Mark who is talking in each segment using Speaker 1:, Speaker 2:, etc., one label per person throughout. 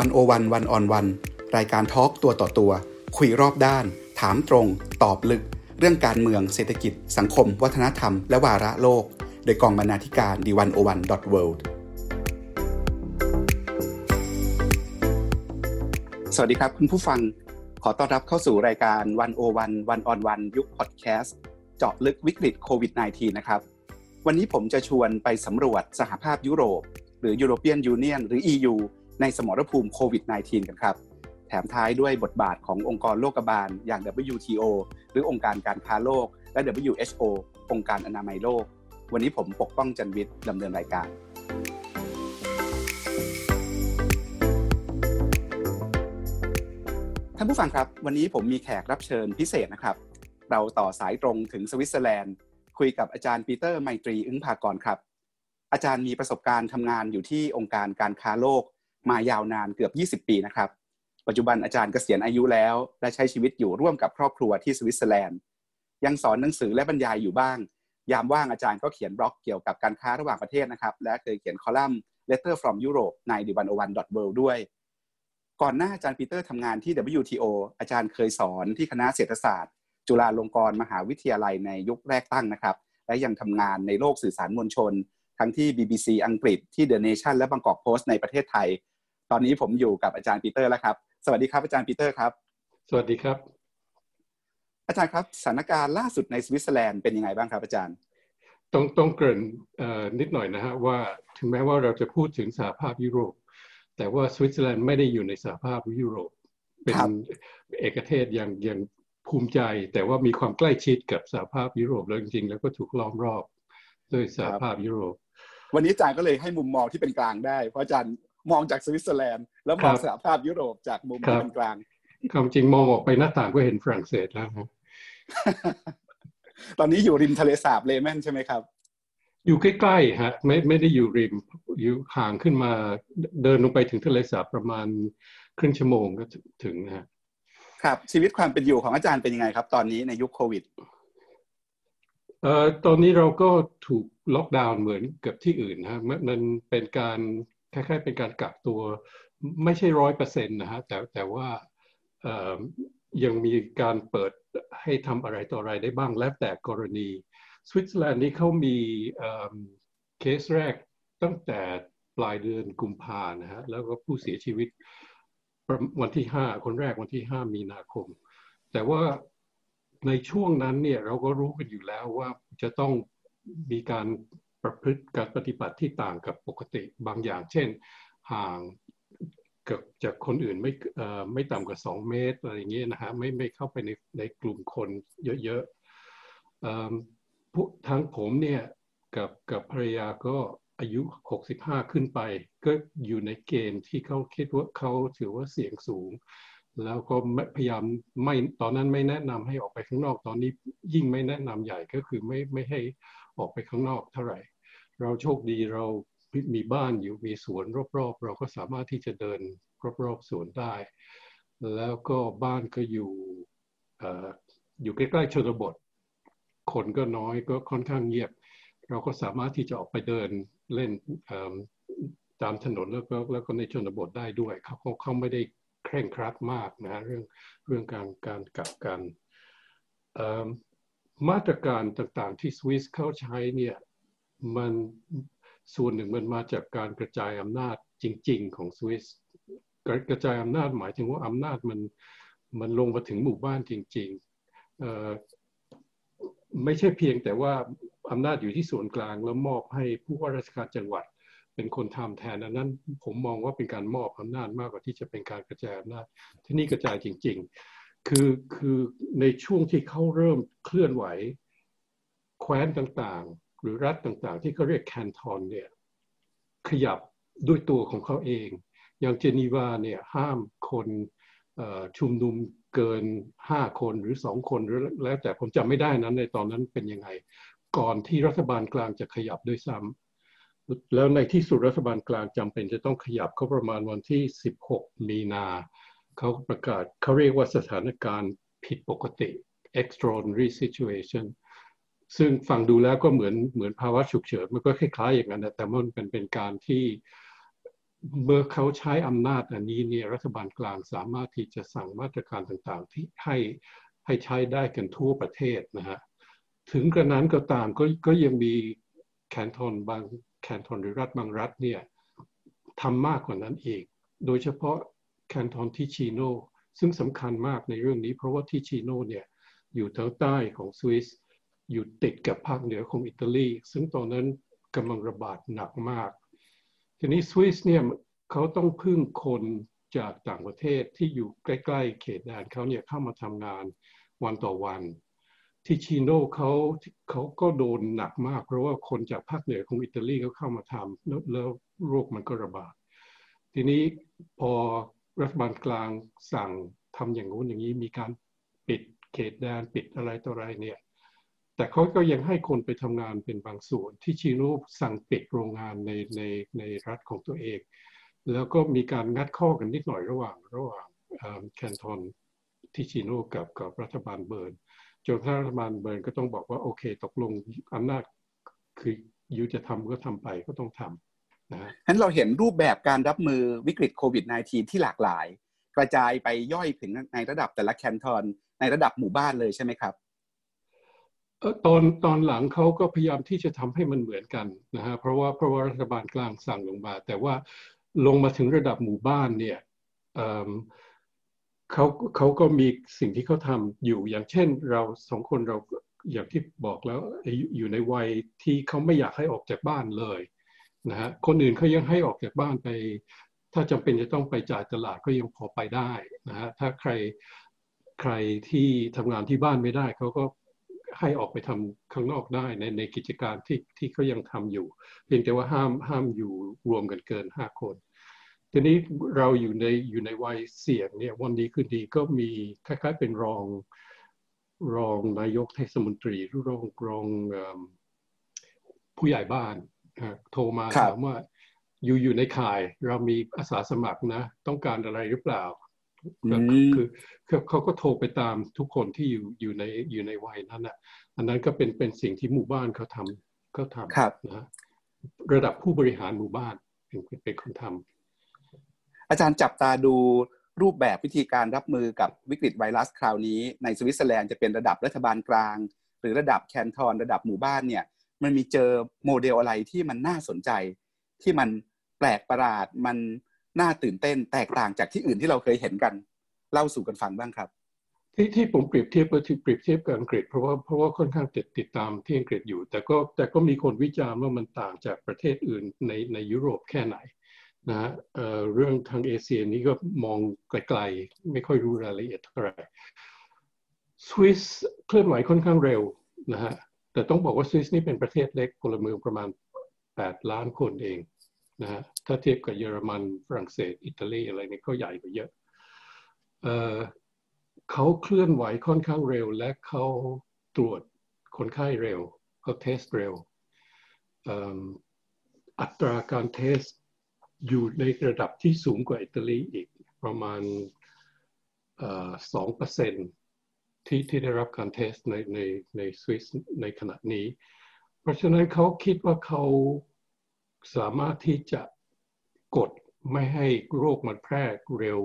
Speaker 1: วันโอวันวันออนวันรายการทอล์กตัวต่อตัว คุยรอบด้าน ถามตรง ตอบลึก เรื่องการเมืองเศรษฐกิจ สังคม วัฒนธรรม และวาระโลก โดยกองบรรณาธิการดีวันโอวันดอทเวิลด์สวัสดีครับคุณผู้ฟังขอต้อนรับเข้าสู่รายการวันโอวันวันออนวันยุคพอดแคสต์เจาะลึกวิกฤตโควิด -19 นะครับ วันนี้ผมจะชวนไปสำรวจสหภาพยุโรป หรือ European Union หรือ EU ในสมรภูมิโควิด -19 กันครับ แถมท้ายด้วยบทบาทขององค์กรโลกบาล อย่าง WTO หรือองค์การการค้าโลก และ WHO องค์การอนามัยโลก วันนี้ผมปกป้องจันวิทย์ดำเนินรายการท่านผู้ฟังครับวันนี้ผมมีแขกรับเชิญพิเศษนะครับ เราต่อสายตรงถึงสวิตเซอร์แลนด์ คุยกับอาจารย์ปีเตอร์ไมตรีอึ๊งภากรณ์ครับ อาจารย์มีประสบการณ์ทำงานอยู่ที่องค์การการค้าโลก มายาวนานเกือบ 20 ปีนะครับ ปัจจุบันอาจารย์เกษียณอายุแล้ว และใช้ชีวิตอยู่ร่วมกับครอบครัวที่สวิตเซอร์แลนด์ ยังสอนหนังสือและบรรยายอยู่บ้าง ยามว่างอาจารย์ก็เขียนบล็อกเกี่ยวกับการค้าระหว่างประเทศนะครับ และเคยเขียนคอลัมน์ Letter from Europe ใน d 1 0 1 w o r l d ด้วย ก่อนหน้าอาจารย์ปีเตอร์ทำงานที่ WTO อาจารย์เคยสอนที่คณะเศรษฐศาสตร์ จุฬาลงกรณ์มหาวิทยาลัยในยุคแรกตั้งนะครับ และยังทำงานในโลกสื่อสารมวลชนทั้งที่ BBC อังกฤษที่ The Nation และ Bangkok Post ในประเทศไทย ตอนนี้ผมอยู่กับอาจารย์ปีเตอร์แล้วครับ สวัสดีครับอาจารย์ปีเตอร์ครับ
Speaker 2: สวัสดีครับ
Speaker 1: อาจารย์ครับสถานการณ์ล่าสุดในสวิตเซอร์แลนด์เป็นยังไงบ้างครับอาจารย์
Speaker 2: ต้องต้องเกริ่นนิดหน่อยนะฮะว่าถึงแม้ว่าเราจะพูดถึงสหภาพยุโรป แต่ว่าสวิตเซอร์แลนด์ไม่ได้อยู่ในสหภาพยุโรป เป็นเอกเทศอย่างอย่างภูมิใจ แต่ว่ามีความใกล้ชิดกับสหภาพยุโรปแล้วจริงๆแล้วก็ถูกล้อมรอบด้วยสหภาพยุโรป
Speaker 1: วันนี้อาจารย์ก็เลยให้มุมมองที่เป็นกลางได้ เพราะอาจารย์ มองจากสวิตเซอร์แลนด์ แล้วมองสหภาพยุโรปจากมุมที่เป็นกลาง
Speaker 2: ความจริงมองออกไปหน้าต่างก็เห็นฝรั่งเศสแล้วครับ
Speaker 1: ตอนนี้อยู่ริมทะเลสาบเลแมนใช่ไหมครับ
Speaker 2: อยู่ใกล้ๆฮะไม่ไม่ได้อยู่ริม อยู่ห่างขึ้นมาเดินลงไปถึงทะเลสาบประมาณครึ่งชั่วโมงก็ถึงนะฮะ
Speaker 1: ครับชีวิตความเป็นอยู่ของอาจารย์เป็นยังไงครับ ตอนนี้ในยุคโควิด
Speaker 2: เอ่อตอนนี้เราก็ถูกล็อกดาวน์เหมือนกับที่อื่นนะฮะมันเป็นการ คล้ายๆเป็นการกักตัวไม่ใช่ร้อยเปอร์เซ็นต์นะฮะแต่แต่ว่ายังมีการเปิดให้ทำอะไรต่ออะไรได้บ้างแล้วแต่กรณี สวิตเซอร์แลนด์นี้เขามีเคสแรกตั้งแต่ปลายเดือนกุมภานะฮะแล้วก็ผู้เสียชีวิตวันที่ห้าคนแรกวันที่ห้ามีนาคม แต่ว่าในช่วงนั้นเนี่ยเราก็รู้กันอยู่แล้วว่าจะต้องมีการ ประพฤติการปฏิบัติที่ต่างกับปกติบางอย่าง เช่น ห่างกับจากคนอื่นไม่ไม่ต่ำกว่า 2 เมตรอะไรอย่างเงี้ยนะฮะไม่ไม่เข้าไปในในกลุ่มคนเยอะๆผู้ทั้งผมเนี่ยกับกับภรรยาก็อายุ 65 ขึ้นไป ก็อยู่ในเกณฑ์ที่เขาคิดว่าเขาถือว่าเสี่ยงสูง แล้วก็พยายามไม่ตอนนั้นไม่แนะนำให้ออกไปข้างนอกตอนนี้ยิ่งไม่แนะนำใหญ่ก็คือไม่ไม่ให้ออกไปข้างนอกเท่าไหร่ เราโชคดีเรามีบ้านอยู่มีสวนรอบๆ เราก็สามารถที่จะเดินรอบๆสวนได้ แล้วก็บ้านก็อยู่อยู่ใกล้ๆชนบท คนก็น้อยก็ค่อนข้างเงียบ เราก็สามารถที่จะออกไปเดินเล่นตามถนนแล้วก็แล้วก็ในชนบทได้ด้วยเขาเขาไม่ได้เคร่งครัดมากนะเรื่องเรื่องการการกักกันมาตรการต่างๆที่สวิสเขาใช้เนี่ย มันส่วนหนึ่งมันมาจากการกระจายอำนาจจริง ๆ ของสวิสกระจายอำนาจหมายถึงว่าอำนาจมันมันลงมาถึงหมู่บ้านจริงๆไม่ใช่เพียงแต่ว่าอำนาจอยู่ที่ส่วนกลางแล้วมอบให้ผู้ว่าราชการจังหวัดเป็นคนทำแทนอันนั้นผมมองว่าเป็นการมอบอำนาจมากกว่าที่จะเป็นการกระจายอำนาจที่นี่กระจายจริง ๆ คือคือในช่วงที่เขาเริ่มเคลื่อนไหวแคว้นต่าง รือรัฐต่างๆ ที่เขาเรียกแคนทอนเนี่ยขยับด้วยตัวของเขาเอง อย่างเจนีวาเนี่ยห้ามคนชุมนุมเกินห้าคนหรือสองคนหรือแล้วแต่ผมจำไม่ได้นั้นในตอนนั้นเป็นยังไง ก่อนที่รัฐบาลกลางจะขยับด้วยซ้ำแล้วในที่สุดรัฐบาลกลางจำเป็นจะต้องขยับเขาประมาณวันที่ 16 มีนาเขาประกาศเขาเรียกว่าสถานการณ์ผิดปกติ extraordinary situation ซึ่งฟังดูแล้วก็เหมือนเหมือนภาวะฉุกเฉินมันก็คล้ายๆอย่างนั้นนะแต่มันเป็นเป็นการที่เมื่อเขาใช้อำนาจอันนี้เนี่ยรัฐบาลกลางสามารถที่จะสั่งมาตรการต่างๆ ที่ให้ให้ใช้ได้กันทั่วประเทศนะฮะถึงกระนั้นก็ตามก็ก็ยังมีแคนทอนบางแคนทอนหรือรัฐบางรัฐเนี่ยทำมากกว่านั้นอีก โดยเฉพาะแคนทอนที่ชิโนซึ่งสำคัญมากในเรื่องนี้ เพราะว่าที่ชิโนเนี่ยอยู่ทางใต้ของสวิส อยู่ติดกับภาคเหนือของอิตาลี ซึ่งตอนนั้นกำลังระบาดหนักมาก ทีนี้สวิสเนี่ยเขาต้องพึ่งคนจากต่างประเทศที่อยู่ใกล้ ๆ เขตแดนเขาเนี่ยเข้ามาทำงานวันต่อวัน ที่ชิโนเขาเขาก็โดนหนักมาก เพราะว่าคนจากภาคเหนือของอิตาลีเขาเข้ามาทำแล้วแล้วโรคมันก็ระบาด ทีนี้พอรัฐบาลกลางสั่งทำอย่างนู้นอย่างนี้มีการปิดเขตแดนปิดอะไรต่ออะไรเนี่ย แต่เขาก็ยังให้คนไปทำงานเป็นบางส่วนที่ชิโนสั่งปิดโรงงานในในในรัฐของตัวเอง แล้วก็มีการงัดข้อกันนิดหน่อยระหว่างระหว่างแคนทอนที่ชิโนกับกับรัฐบาลเบิร์นจนรัฐบาลเบิร์นก็ต้องบอกว่าโอเค ตกลงอำนาจคือยูจะทำก็ทำไปก็ต้องทำนะฮะ
Speaker 1: นั้นเราเห็นรูปแบบการรับมือวิกฤตโควิด -19 ที่หลากหลาย กระจายไปย่อยถึงในระดับแต่ละแคนทอนในระดับหมู่บ้านเลยใช่ไหมครับ
Speaker 2: ตอนตอนหลังเขาก็พยายามที่จะทำให้มันเหมือนกันนะฮะเพราะว่าเพราะว่ารัฐบาลกลางสั่งลงมา แต่ว่าลงมาถึงระดับหมู่บ้านเนี่ยเขาเขาก็มีสิ่งที่เขาทำอยู่อย่างเช่น เราสองคนเราอย่างที่บอกแล้วอยู่ในวัยที่เขาไม่อยากให้ออกจากบ้านเลยนะฮะคนอื่นเขายังให้ออกจากบ้านไป ถ้าจำเป็นจะต้องไปจ่ายตลาดก็ยังพอไปได้นะฮะถ้าใครใครที่ทำงานที่บ้านไม่ได้เขาก็ ให้ออกไปทำข้างนอกได้ในในกิจการที่ที่เขายังทำอยู่ เพียงแต่ว่าห้ามห้ามอยู่รวมกันเกินห้าคน ทีนี้เราอยู่ในอยู่ในวัยเสี่ยงเนี่ยวันดีคืนดีก็มีคล้ายๆเป็นรองรองนายกเทศมนตรีหรือรองรองผู้ใหญ่บ้านโทรมาถามว่าอยู่อยู่ในข่ายเรามีอาสาสมัครนะ ต้องการอะไรหรือเปล่า คือเขาก็โทรไปตามทุกคนที่อยู่อยู่ในอยู่ในวัยนั้นอะอันนั้นก็เป็นเป็นสิ่งที่หมู่บ้านเขาทำเขาทำนะระดับผู้บริหารหมู่บ้านเป็นเป็นคนทำ
Speaker 1: อาจารย์จับตาดูรูปแบบวิธีการรับมือกับวิกฤตไวรัสคราวนี้ ในสวิตเซอร์แลนด์จะเป็นระดับรัฐบาลกลาง หรือระดับแคนทอนระดับหมู่บ้านเนี่ย มันมีเจอโมเดลอะไรที่มันน่าสนใจ ที่มันแปลกประหลาดมัน น่าตื่นเต้นแตกต่างจากที่อื่นที่เราเคยเห็นกัน เล่าสู่กันฟังบ้างครับ
Speaker 2: ที่ที่ผมเปรียบเทียบก็ที่เปรียบเทียบกับอังกฤษเพราะว่าเพราะว่าค่อนข้างติดติดตามที่อังกฤษอยู่ แต่ก็แต่ก็มีคนวิจารณ์ว่ามันต่างจากประเทศอื่นในในยุโรปแค่ไหนนะเเรื่องทางเอเชียนี้ก็มองไกลๆ ไม่ค่อยรู้รายละเอียดเท่าไหร่สวิสเคลื่อนไหวค่อนข้างเร็วนะฮะแต่ต้องบอกว่าสวิสนี่เป็นประเทศเล็กพลเมืองประมาณ 8 ล้านคนเองนะฮะ ถ้าเทียบกับเยอรมันฝรั่งเศส อิตาลีอะไรนี่ก็ใหญ่กว่าเยอะเเขาเคลื่อนไหวค่อนข้างเร็ว และเขาตรวจคนไข้เร็วเขาเทสเร็วอัตราการเทสอยู่ในระดับที่สูงกว่าอิตาลีอีกประมาณสองเปอร์เซ็นที่ที่ได้รับการเทสในในในสวิสในขณะนี้ เพราะฉะนั้นเขาคิดว่าเขาสามารถที่จะ กดไม่ให้โรคมันแพร่เร็ว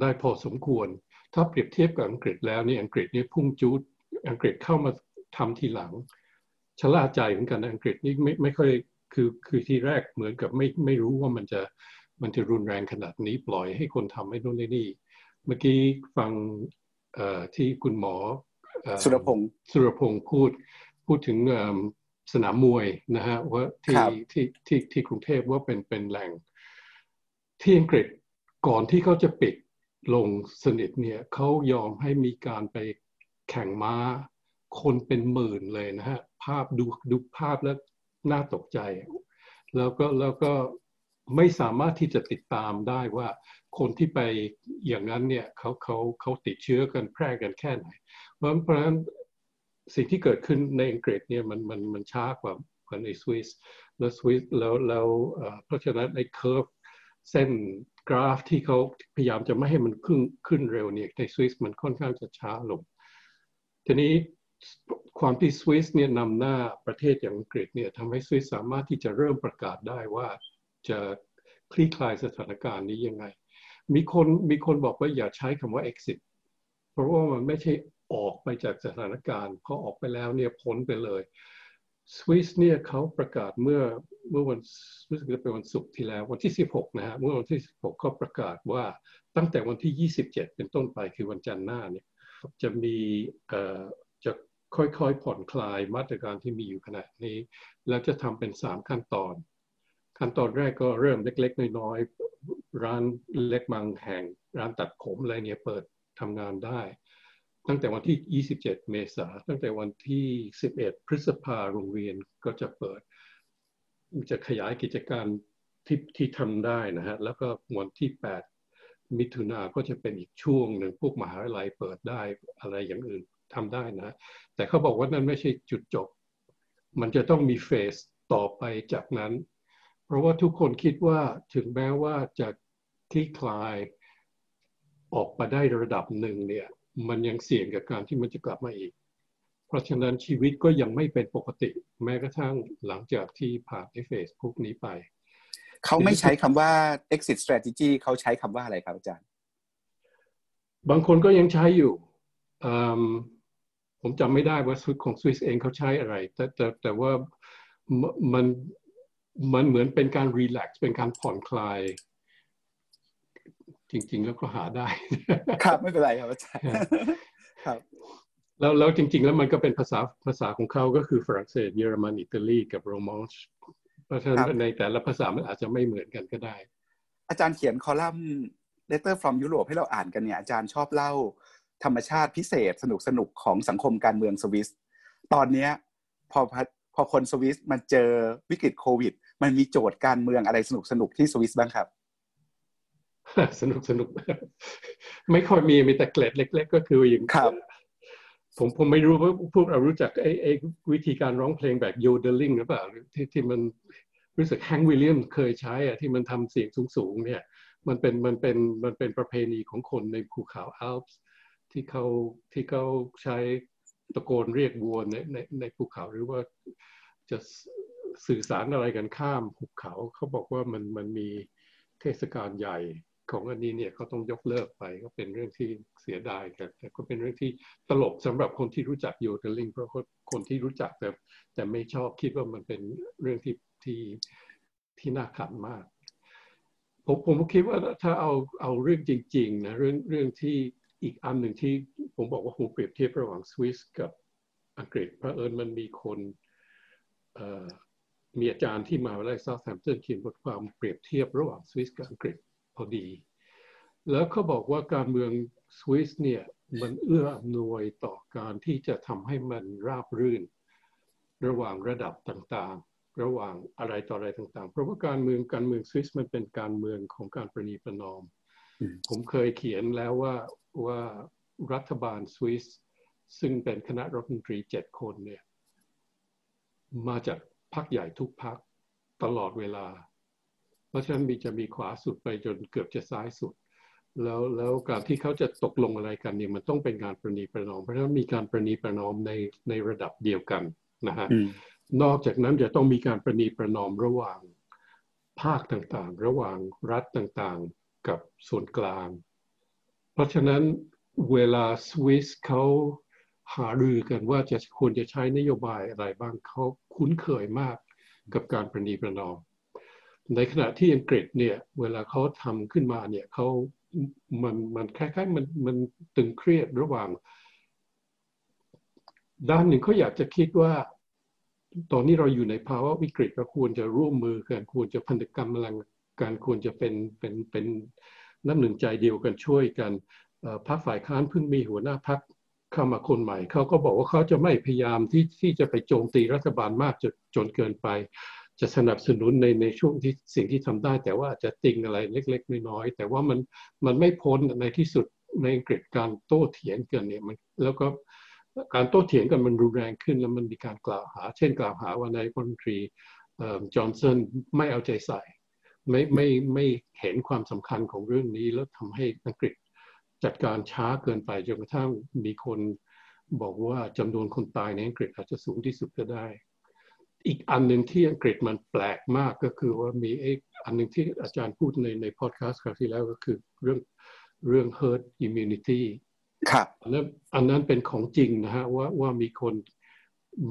Speaker 2: ได้พอสมควร ถ้าเปรียบเทียบกับอังกฤษแล้วนี่อังกฤษนี่พุ่งจูดอังกฤษเข้ามาทำทีหลังชะล่าใจเหมือนกันอังกฤษนี่ไม่ไม่ค่อยคือคือที่แรกเหมือนกับไม่ไม่รู้ว่ามันจะมันจะรุนแรงขนาดนี้ปล่อยให้คนทำให้นู่นนี่ เมื่อกี้ฟังที่คุณหมอ
Speaker 1: สุรพงศ์
Speaker 2: สุรพงศ์พูด พูดถึง สนามมวยนะฮะว่าที่ที่ที่ที่กรุงเทพว่าเป็นเป็นแหล่งที่อังกฤษก่อนที่เขาจะปิดลงสนิทเนี่ยเขายอมให้มีการไปแข่งม้าคนเป็นหมื่นเลยนะฮะภาพดูดูภาพแล้วน่าตกใจ แล้วก็แล้วก็ไม่สามารถที่จะติดตามได้ว่าคนที่ไปอย่างนั้นเนี่ยเขาเขาเขาติดเชื้อกันแพร่กันแค่ไหน เพราะเพราะฉะนั้น สิ่งที่เกิดขึ้นในอังกฤษเนี่ยมันมันมันช้ากว่าเหมือนในสวิสแล้วสวิสแล้วแล้วเพราะฉะนั้นในเคอร์ฟเส้นกราฟที่เขาพยายามจะไม่ให้มันขึ้นขึ้นเร็วเนี่ยในสวิสมันค่อนข้างจะช้าลง ทีนี้ความที่สวิสเนี่ยนำหน้าประเทศอย่างอังกฤษเนี่ยทำให้สวิสสามารถที่จะเริ่มประกาศได้ว่าจะคลี่คลายสถานการณ์นี้ยังไง มีคนมีคนบอกว่าอย่าใช้คำว่า exit เพราะว่ามันไม่ใช่ ออกไปจากสถานการณ์พอออกไปแล้วเนี่ยพ้นไปเลยสวิสเนี่ยเขาประกาศเมื่อเมื่อวันรู้สึกจะเป็นวันศุกร์ที่แล้ววันที่ 16 นะฮะเมื่อวันที่ 16เขาประกาศว่าตั้งแต่วันที่ 27 เป็นต้นไปคือวันจันทร์หน้าเนี่ยจะมีเอ่อจะค่อยๆผ่อนคลายมาตรการที่มีอยู่ขณะนี้ แล้วจะทำเป็น 3 ขั้นตอน ขั้นตอนแรกก็เริ่มเล็กๆ น้อยๆ ร้านเล็กบางแห่ง ร้านตัดผมอะไรเนี่ยเปิดทำงานได้ ตั้งแต่วันที่ 27 เมษาตั้งแต่วันที่ 11 พฤษภาโรงเรียนก็จะเปิด จะขยายกิจการที่ที่ทำได้นะฮะ แล้วก็วันที่ 8 มิถุนาก็จะเป็นอีกช่วงหนึ่งพวกมหาวิทยาลัยเปิดได้อะไรอย่างอื่นทำได้นะ แต่เขาบอกว่านั่นไม่ใช่จุดจบ มันจะต้องมีเฟสต่อไปจากนั้น เพราะว่าทุกคนคิดว่าถึงแม้ว่าจะคลี่คลายออกมาได้ระดับหนึ่งเนี่ย มันยังเสี่ยงกับการที่มันจะกลับมาอีก เพราะฉะนั้นชีวิตก็ยังไม่เป็นปกติ แม้กระทั่งหลังจากที่ผ่านไอ้เฟสพวกนี้ไป
Speaker 1: เขาไม่ใช้คำว่า exit strategy เขาใช้คำว่าอะไรครับอาจารย์
Speaker 2: บางคนก็ยังใช้อยู่ผมจำไม่ได้ว่าสุดของสวิสเองเขาใช้อะไร แต่แต่แต่ว่ามันมันเหมือนเป็นการรีแลกซ์เป็นการผ่อนคลาย จริง ๆ แล้วก็หาได้
Speaker 1: ครับไม่เป็นไรครับอาจารย์ครับ
Speaker 2: แล้วแล้วจริง ๆ แล้วมันก็เป็นภาษาภาษาของเขาก็คือฝรั่งเศสเยอรมันอิตาลีกับโรมานช์เพราะฉะนั้นในแต่ละภาษามันอาจจะไม่เหมือนกันก็ได้
Speaker 1: อาจารย์เขียนคอลัมน์ Letter from Europe ให้เราอ่านกันเนี่ยอาจารย์ชอบเล่าธรรมชาติพิเศษสนุกสนุกของสังคมการเมืองสวิส ตอนเนี้ยพอพอคนสวิสมันเจอวิกฤตโควิด มันมีโจทย์การเมืองอะไรสนุกสนุกที่สวิสบ้างครับ
Speaker 2: สนุกสนุกไม่ค่อยมีมีแต่เกล็ดเล็ก ๆ ก็คืออย่าง
Speaker 1: ครับ
Speaker 2: ผมผมไม่รู้ว่าพวกเรารู้จักไอ้ไอ้วิธีการร้องเพลงแบบโยเดลลิงหรือเปล่าที่ที่มันรู้สึกแฮงวิลเลียมเคยใช้อะที่มันทำเสียงสูงๆเนี่ย มันเป็นมันเป็นมันเป็นประเพณีของคนในภูเขาอัลป์ที่เขาที่เขาใช้ตะโกนเรียกวัวในในในภูเขาหรือว่าจะสื่อสารอะไรกันข้ามภูเขาเขาบอกว่ามันมันมีเทศกาลใหญ่ ของอันนี้เนี่ยเขาต้องยกเลิกไปก็เป็นเรื่องที่เสียดายแต่ก็เป็นเรื่องที่ตลกสำหรับคนที่รู้จักโยเดลลิงเพราะคนที่รู้จักแต่แต่ไม่ชอบคิดว่ามันเป็นเรื่องที่ที่ที่น่าขันมาก ผมผมคิดว่าถ้าเอาเอาเรื่องจริงๆนะเรื่องเรื่องที่อีกอันหนึ่งที่ผมบอกว่าผมเปรียบเทียบระหว่างสวิสกับอังกฤษพระเอิญมันมีคนมีอาจารย์ที่มาวิทยาลัยซาแฮมป์ตันเขียนบทความเปรียบเทียบระหว่างสวิสกับอังกฤษ อดี แล้วเขาบอกว่าการเมืองสวิสเนี่ยมันเอื้ออำนวยต่อการที่จะทำให้มันราบรื่น ระหว่างระดับต่างๆ ระหว่างอะไรต่ออะไรต่างๆ เพราะว่าการเมืองการเมืองสวิสมันเป็นการเมืองของการประนีประนอม ผมเคยเขียนแล้วว่าว่ารัฐบาลสวิสซึ่งเป็นคณะรัฐมนตรีเจ็ดคนเนี่ยมาจากพรรคใหญ่ทุกพรรคตลอดเวลา เพราะฉะนั้นมีจะมีขวาสุดไปจนเกือบจะซ้ายสุด แล้วแล้วการที่เขาจะตกลงอะไรกันเนี่ยมันต้องเป็นการประนีประนอม เพราะฉะนั้นมีการประนีประนอมในในระดับเดียวกันนะฮะนอกจากนั้นจะต้องมีการประนีประนอมระหว่างภาคต่างๆ ระหว่างรัฐต่างๆ กับส่วนกลาง เพราะฉะนั้นเวลาสวิสเขาหารือกันว่าจะควรจะใช้นโยบายอะไรบ้างเขาคุ้นเคยมากกับการประนีประนอม ในขณะที่อังกฤษเนี่ยเวลาเขาทำขึ้นมาเนี่ยเขามันมันคล้ายๆมันมันตึงเครียดระหว่าง ด้านหนึ่งเขาอยากจะคิดว่า ตอนนี้เราอยู่ในภาวะวิกฤตเราควรจะร่วมมือกันควรจะพันธกรรมพลังการควรจะเป็นเป็นเป็นน้ำหนึ่งใจเดียวกันช่วยกันพรรคฝ่ายค้านเพิ่งมีหัวหน้าพรรคเข้ามาคนใหม่เขาก็บอกว่าเขาจะไม่พยายามที่ที่จะไปโจมตีรัฐบาลมากจนจนเกินไป จะสนับสนุนในในช่วงที่สิ่งที่ทำได้ แต่ว่าจะติงอะไรเล็ก ๆ น้อยๆแต่ว่ามันมันไม่พ้นในที่สุดในอังกฤษการโต้เถียงกันเนี่ยมันแล้วก็การโต้เถียงกันมันรุนแรงขึ้นแล้วมันมีการกล่าวหา เช่นกล่าวหาว่านายพลตรีจอห์นสันไม่เอาใจใส่ ไม่ไม่ไม่เห็นความสำคัญของเรื่องนี้ แล้วทำให้อังกฤษจัดการช้าเกินไปจนกระทั่งมีคนบอกว่าจำนวนคนตายในอังกฤษอาจจะสูงที่สุดก็ได้ อีกอันหนึ่งที่อังกฤษมันแปลกมากก็คือว่ามีไอ้อันหนึ่งที่อาจารย์พูดในในพอดแคสต์ครั้งที่แล้วก็คือเรื่องเรื่อง herd immunity
Speaker 1: ครับ
Speaker 2: อันนั้นอันนั้นเป็นของจริงนะฮะว่าว่ามีคน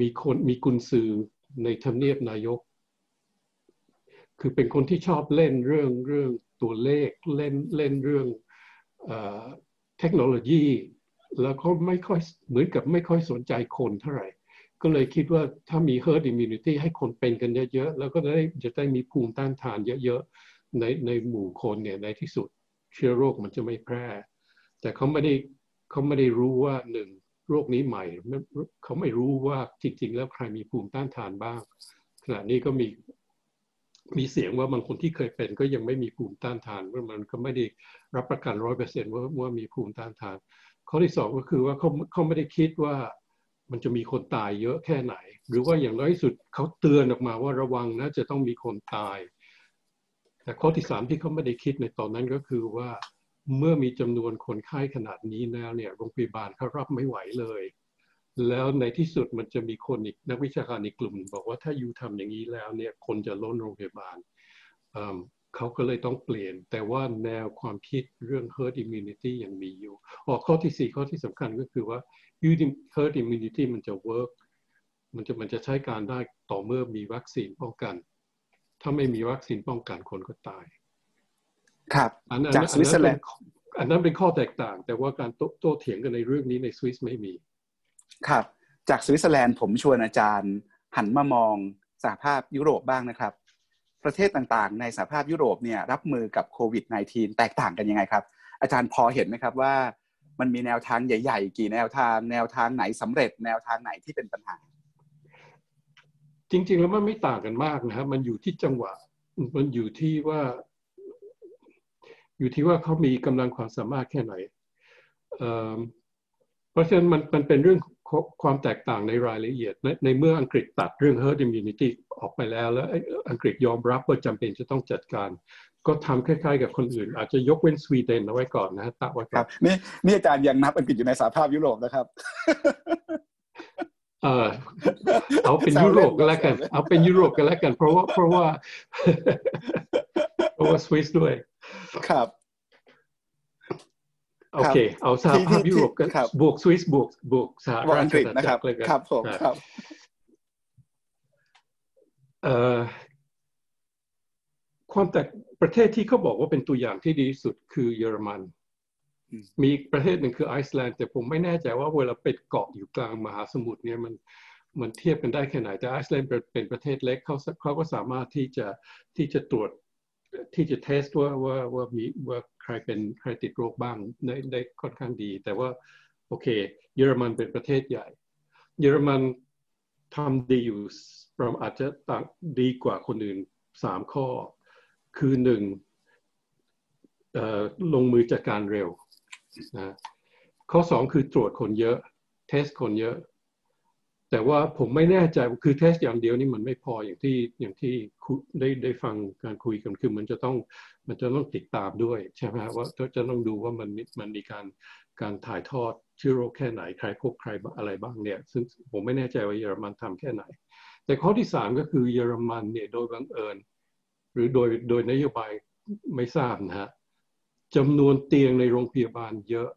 Speaker 2: มีคนมีกุญสือในทำเนียบนายก คือเป็นคนที่ชอบเล่นเรื่องเรื่องตัวเลขเล่นเล่นเรื่องเทคโนโลยี แล้วเขาไม่ค่อยเหมือนกับไม่ค่อยสนใจคนเท่าไหร่ ก็เลยคิดว่าถ้ามี herd immunity ให้คนเป็นกันเยอะๆ แล้วก็ได้จะได้มีภูมิต้านทานเยอะๆ ในในหมู่คนเนี่ยในที่สุดเชื้อโรคมันจะไม่แพร่ แต่เขาไม่ได้เขาไม่ได้รู้ว่าหนึ่งโรคนี้ใหม่เขาไม่รู้ว่าจริง ๆ แล้วใครมีภูมิต้านทานบ้าง ขณะนี้ก็มีมีเสียงว่าบางคนที่เคยเป็นก็ยังไม่มีภูมิต้านทานว่าะมันก็ไม่ได้รับประกันร้อยเปอร์เซ็นต์ว่าว่ามีภูมิต้านทาน ข้อที่สองก็คือว่าเขาเขาไม่ได้คิดว่า มันจะมีคนตายเยอะแค่ไหน หรือว่าอย่างน้อยสุดเขาเตือนออกมาว่าระวังนะจะต้องมีคนตาย แต่ข้อที่สามที่เขาไม่ได้คิดในตอนนั้นก็คือว่าเมื่อมีจำนวนคนไข้ขนาดนี้แล้วเนี่ยโรงพยาบาลเขารับไม่ไหวเลย แล้วในที่สุดมันจะมีคนอีกนักวิชาการอีกกลุ่ม บอกว่าถ้าอยู่ทำอย่างนี้แล้วเนี่ยคนจะล้นโรงพยาบาลเขาก็เลยต้องเปลี่ยน แต่ว่าแนวความคิดเรื่อง herd immunity ยังมีอยู่ออข้อที่สี่ข้อที่สำคัญก็คือว่า herd immunity มันจะ work มันจะมันจะใช้การได้ต่อเมื่อมีวัคซีนป้องกัน ถ้าไม่มีวัคซีนป้องกันคนก็ตาย
Speaker 1: ครับจากสวิตเซอร์แลนด์
Speaker 2: อันนั้นเป็นข้อแตกต่าง แต่ว่าการโต้เถียงกันในเรื่องนี้ในสวิสไม่มี
Speaker 1: ครับ จากสวิตเซอร์แลนด์ผมชวนอาจารย์หันมามองสหภาพยุโรปบ้างนะครับ ประเทศต่างๆ ในสหภาพยุโรปเนี่ยรับมือกับโควิด -19 แตกต่างกันยังไงครับ อาจารย์พอเห็นไหมครับว่า มันมีแนวทางใหญ่ ๆ กี่แนวทาง แนวทางไหนสำเร็จ แนวทางไหนที่เป็นปัญหา
Speaker 2: จริง ๆ แล้วมันไม่ต่างกันมากนะครับมันอยู่ที่จังหวะ มันอยู่ที่ว่า อยู่ที่ว่าเขามีกำลังความสามารถแค่ไหนเพราะฉะนั้นมันมันเป็นเรื่อง ความแตกต่างในรายละเอียดในในเมื่ออังกฤษตัดเรื่อง herd immunity ออกไปแล้วแล้วอังกฤษยอมรับว่าจำเป็นจะต้องจัดการ ก็ทำคล้ายๆกับคนอื่น อาจจะยกเว้นสวีเดนเอาไว้ก่อนนะตัดไว้ก่อน
Speaker 1: นี่นี่อาจารย์ยังนับอังกฤษอยู่ในสหภาพยุโรปนะครับ
Speaker 2: เออเอาเป็นยุโรปก็แล้วกัน เอาเป็นยุโรปก็แล้วกัน เพราะว่าเพราะว่าเพราะว่าสวิสด้วย
Speaker 1: ครับ
Speaker 2: โอเค เอาสหภาพยุโรปกันบวกสวิสบวกบวกสหรัฐ
Speaker 1: อังกฤษนะครับครับผมครับ
Speaker 2: เอ่อความแตกประเทศที่เขาบอกว่าเป็นตัวอย่างที่ดีที่สุดคือเยอรมัน มีประเทศหนึ่งคือไอซ์แลนด์แต่ผมไม่แน่ใจว่าเวลาเป็นเกาะอยู่กลางมหาสมุทรเนี่ยมันมันเทียบกันได้แค่ไหนแต่ไอซ์แลนด์เป็นประเทศเล็กเขาเขาก็สามารถที่จะที่จะตรวจที่จะ test ว่าว่าว่ามีว่าใค รเป็นใครติดโรคบ้างได้ได้ค่อนข้างดี แต่ว่าโอเค เยอรมันเป็นประเทศใหญ่ เยอรมันทำดีอยู่เราอาจจะต่างดีกว่าคนอื่นสามข้อ คือหนึ่งลงมือจัดการเร็วนะข้อสองคือตรวจคนเยอะ เทสคนเยอะ แต่ว่าผมไม่แน่ใจคือเทสอย่างเดียวนี่มันไม่พออย่างที่อย่างที่ได้ได้ฟังการคุยกันคือมันจะต้องมันจะต้องติดตามด้วยใช่ไหมว่าจะต้องดูว่ามันมันมีการการถ่ายทอดเชื้อโรคแค่ไหนใครพบใครอะไรบ้างเนี่ยซึ่งผมไม่แน่ใจว่าเยอรมันทำแค่ไหน แต่ข้อที่สามก็คือเยอรมันเนี่ยโดยบังเอิญ หรือโดยโดยนโยบายไม่ทราบนะฮะจำนวนเตียงในโรงพยาบาลเยอะ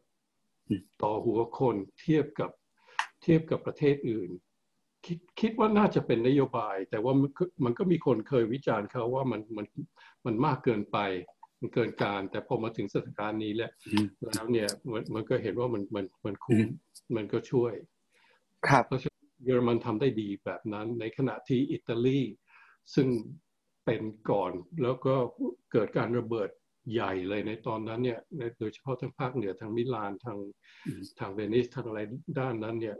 Speaker 2: ต่อหัวคนเทียบกับ เทียบกับประเทศอื่น คิดคิดว่าน่าจะเป็นนโยบาย แต่ว่ามันก็มีคนเคยวิจารณ์เขาว่ามันมันมันมากเกินไป มันเกินการ แต่พอมาถึงสถานการณ์นี้แล้วแล้วเนี่ยมันมันก็เห็นว่ามันมันมันคุ้มมันก็ช่วย
Speaker 1: ครับ
Speaker 2: เพราะฉะนั้นเยอรมันทำได้ดีแบบนั้น ในขณะที่อิตาลีซึ่งเป็นก่อนแล้วก็เกิดการระเบิด ใหญ่เลยในตอนนั้นเนี่ยโดยเฉพาะทางภาคเหนือทางมิลานทางทางเวนิสทางอะไรด้านนั้นเนี่ย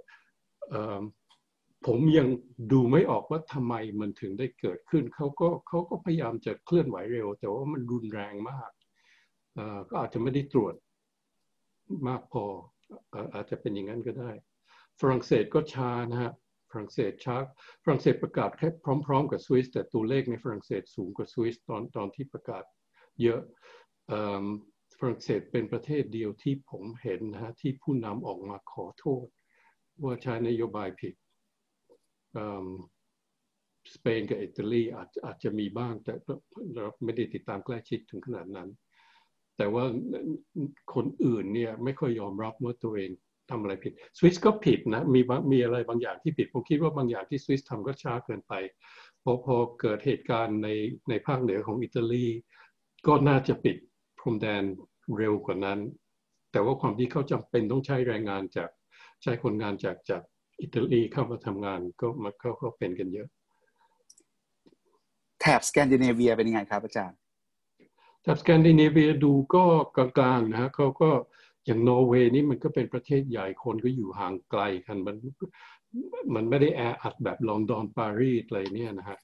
Speaker 2: ผมยังดูไม่ออกว่าทำไมมันถึงได้เกิดขึ้นเขาก็เขาก็พยายามจะเคลื่อนไหวเร็ว แต่ว่ามันรุนแรงมากก็อาจจะไม่ได้ตรวจมากพออาจจะเป็นอย่างนั้นก็ได้ ฝรั่งเศสก็ช้านะฮะฝรั่งเศสช้าฝรั่งเศสประกาศแค่พร้อม ๆ กับสวิสแต่ตัวเลขในฝรั่งเศสสูงกว่าสวิสตอนตอนที่ประกาศ เยอะฝรั่งเศสเป็นประเทศเดียวที่ผมเห็นนะฮะที่ผู้นำออกมาขอโทษ ว่าใช้นโยบายผิดสเปนกับอิตาลีอาจอาจจะมีบ้างแต่เราไม่ได้ติดตามใกล้ชิดถึงขนาดนั้น แต่ว่าคนอื่นเนี่ยไม่ค่อยยอมรับว่าตัวเองทำอะไรผิดสวิสก็ผิดนะมีมีอะไรบางอย่างที่ผิด ผมคิดว่าบางอย่างที่สวิสทำก็ช้าเกินไปพอพอเกิดเหตุการณ์ในในภาคเหนือของอิตาลี ก็น่าจะปิดพรมแดนเร็วกว่านั้น แต่ว่าความที่เขาจำเป็นต้องใช้แรงงานจากใช้คนงานจากจากอิตาลีเข้ามาทำงานก็มาเขาก็เป็นกันเยอะ
Speaker 1: แถบสแกนดิเนเวียเป็นยังไงครับอาจารย์
Speaker 2: แถบสแกนดิเนเวียดูก็กลางๆนะฮะเขาก็อย่างนอร์เวย์นี่มันก็เป็นประเทศใหญ่คนก็อยู่ห่างไกลกันมันมันไม่ได้แออัดแบบลอนดอนปารีสอะไรเนี่ยนะฮะ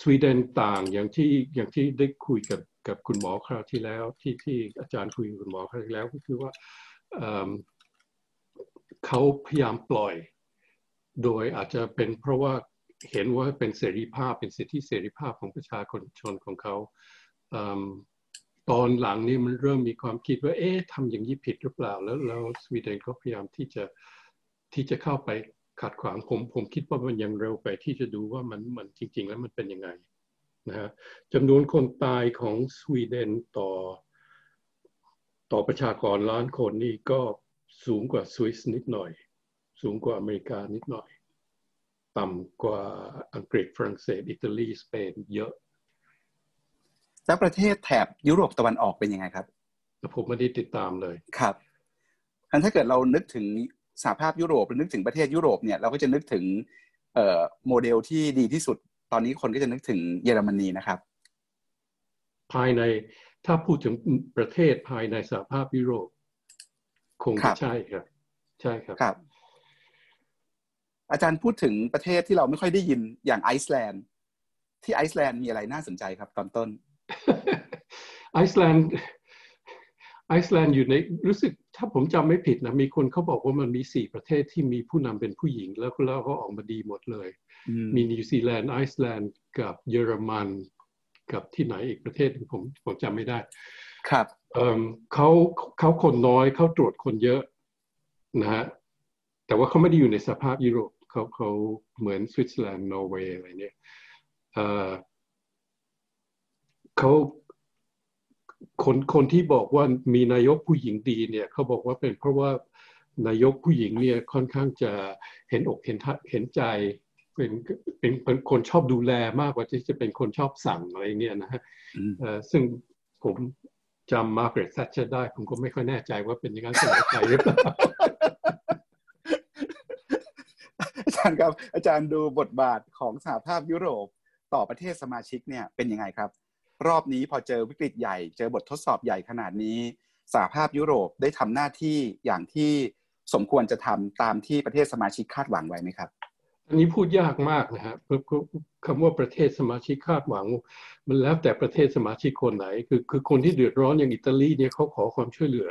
Speaker 2: สวีเดนต่างอย่างที่อย่างที่ได้คุยกับกับคุณหมอคราวที่แล้วที่ที่อาจารย์คุยกับคุณหมอคราวที่แล้วก็คือว่าเขาพยายามปล่อย โดยอาจจะเป็นเพราะว่าเห็นว่าเป็นเสรีภาพเป็นสิทธิเสรีภาพของประชาชนของเขาตอนหลังนี่มันเริ่มมีความคิดว่าเอ๊ะทำอย่างนี้ผิดหรือเปล่า แล้วแล้วสวีเดนก็พยายามที่จะที่จะเข้าไป ขัดขวางผมผมคิดว่ามันยังเร็วไปที่จะดูว่ามันมันจริง ๆ แล้วมันเป็นยังไงนะฮะจำนวนคนตายของสวีเดนต่อ ต่อประชากรล้านคนนี่ก็สูงกว่าสวิสนิดหน่อย สูงกว่าอเมริกานิดหน่อย ต่ำกว่าอังกฤษฝรั่งเศสอิตาลีสเปนเยอะ
Speaker 1: แล้วประเทศแถบยุโรปตะวันออกเป็นยังไงครับ
Speaker 2: ผมไม่ได้ติดตามเลย
Speaker 1: ครับอันถ้าเกิดเรานึกถึง สหภาพยุโรปหรือนึกถึงประเทศยุโรปเนี่ยเราก็จะนึกถึงเอ่อโมเดลที่ดีที่สุด ตอนนี้คนก็จะนึกถึงเยอรมนีนะครับ
Speaker 2: ภายในถ้าพูดถึงประเทศภายในสหภาพยุโรป คงใช่ครับ ใช่ครับ
Speaker 1: ครับ อาจารย์พูดถึงประเทศที่เราไม่ค่อยได้ยินอย่างไอซ์แลนด์ที่ไอซ์แลนด์มีอะไรน่าสนใจครับ ตอนต้น
Speaker 2: ไอซ์แลนด์ไอซ์แลนด์อยู่ในรู้สึกถ้าผมจำไม่ผิดนะมีคนเขาบอกว่ามันมีสี่ประเทศที่มีผู้นำเป็นผู้หญิง แล้วแล้วก็ออกมาดีหมดเลย มีนิวซีแลนด์ไอซ์แลนด์กับเยอรมันกับที่ไหนอีกประเทศผมผมจำไม่ได้
Speaker 1: ครับ
Speaker 2: เขาเขาคนน้อยเขาตรวจคนเยอะนะฮะแต่ว่าเขาไม่ได้อยู่ในสหภาพยุโรปเขาเขาเหมือนสวิตเซอร์แลนด์นอร์เวย์อะไรเนี่ยเขา คนคนที่บอกว่ามีนายกผู้หญิงดีเนี่ยเขาบอกว่าเป็นเพราะว่านายกผู้หญิงเนี่ยค่อนข้างจะเห็นอกเห็นเห็นใจเป็นเป็นเป็นคนชอบดูแลมากกว่าที่จะเป็นคนชอบสั่งอะไรเนี่ยนะฮะซึ่งผมจำมาเกรตแซชได้ ผมก็ไม่ค่อยแน่ใจว่าเป็นอย่างนั้นสมัยไทยหรือเปล่า
Speaker 1: อาจารย์ครับอาจารย์ดูบทบาทของสหภาพยุโรปต่อประเทศสมาชิกเนี่ยเป็นยังไงครับ รอบนี้พอเจอวิกฤตใหญ่ เจอบททดสอบใหญ่ขนาดนี้สหภาพยุโรปได้ทำหน้าที่อย่างที่สมควรจะทำตามที่ประเทศสมาชิกคาดหวังไว้ไหมครับ
Speaker 2: อันนี้พูดยากมากนะฮะคำว่าประเทศสมาชิกคาดหวัง มันแล้วแต่ประเทศสมาชิกคนไหน คือคือคนที่เดือดร้อนอย่างอิตาลีเนี่ยเขาขอความช่วยเหลือ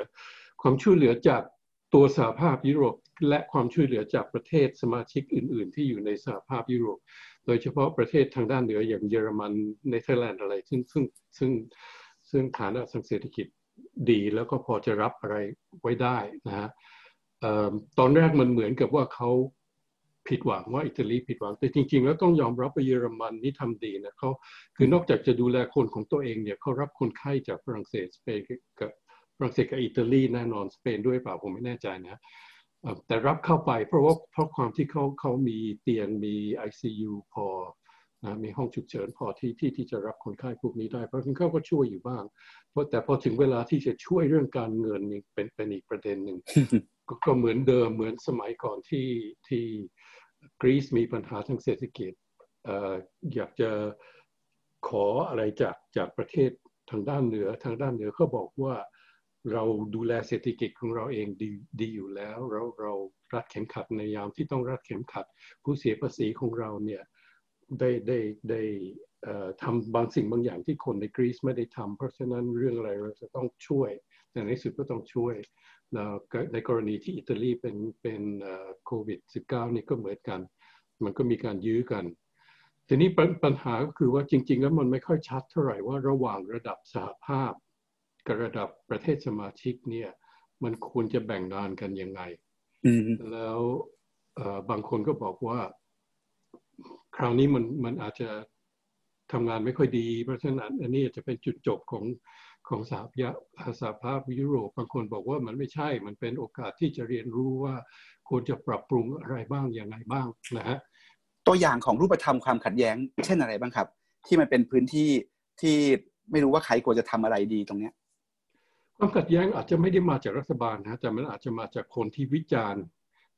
Speaker 2: ความช่วยเหลือจากตัวสหภาพยุโรปและความช่วยเหลือจากประเทศสมาชิกอื่น ๆ ที่อยู่ในสหภาพยุโรป โดยเฉพาะประเทศทางด้านเหนืออย่างเยอรมันเนเธอร์แลนด์อะไร ซึ่งซึ่งซึ่งซึ่งฐานะทางเศรษฐกิจดีแล้วก็พอจะรับอะไรไว้ได้นะฮะตอนแรกมันเหมือนกับว่าเขาผิดหวังว่าอิตาลีผิดหวัง แต่จริง ๆ แล้วต้องยอมรับว่าเยอรมันนี่ทำดีนะเขาคือนอกจากจะดูแลคนของตัวเองเนี่ยเขารับคนไข้จากฝรั่งเศสสเปนกับฝรั่งเศสกับอิตาลีแน่นอนสเปนด้วยเปล่าผมไม่แน่ใจนะ แต่รับเข้าไปเพราะว่าเพราะความที่เขาเขามีเตียงมี ICU พอนะมีห้องฉุกเฉินพอที่ที่ที่จะรับคนไข้พวกนี้ได้ เพราะฉะนั้นเขาก็ช่วยอยู่บ้าง เพราะแต่พอถึงเวลาที่จะช่วยเรื่องการเงินนี่เป็นเป็นอีกประเด็นหนึ่งก็เหมือนเดิมเหมือนสมัยก่อนที่ที่กรีซมีปัญหาทางเศรษฐกิจอยากจะขออะไรจากจากประเทศทางด้านเหนือทางด้านเหนือเขาบอกว่า เราดูแลเศรษฐกิจของเราเองดีดีอยู่แล้ว เราเรารัดเข็มขัดในยามที่ต้องรัดเข็มขัด ผู้เสียภาษีของเราเนี่ยได้ได้ได้ทำบางสิ่งบางอย่างที่คนในกรีซไม่ได้ทำเพราะฉะนั้นเรื่องอะไรเราจะต้องช่วยแต่ในสุดก็ต้องช่วยในกรณีที่อิตาลีเป็นเป็นโควิด -19 นี่ก็เหมือนกัน มันก็มีการยื้อกันทีนี้ปัญหาก็คือว่าจริง ๆ แล้วมันไม่ค่อยชัดเท่าไหร่ว่าระหว่างระดับสหภาพ กับระดับประเทศสมาชิกเนี่ย มันควรจะแบ่งงานกันยังไงแล้วบางคนก็บอกว่าราวนี้มันมันอาจจะทำงานไม่ค่อยดี เพราะฉะนั้นอันนี้จะเป็นจุดจบของของสาภาสาภาพยุโรปบางคนบอกว่ามันไม่ใช่ มันเป็นโอกาสที่จะเรียนรู้ว่าควรจะปรับปรุงอะไรบ้างอย่างไรบ้างนะฮะ
Speaker 1: ตัวอย่างของรูปธรรมความขัดแย้ง เช่นอะไรบ้างครับ ที่มันเป็นพื้นที่ที่ไม่รู้ว่าใครควรจะทำอะไรดีตรงเนี้ย
Speaker 2: ความขัดแย้งอาจจะไม่ได้มาจากรัฐบาลนะแต่มันอาจจะมาจากคนที่วิจารณ์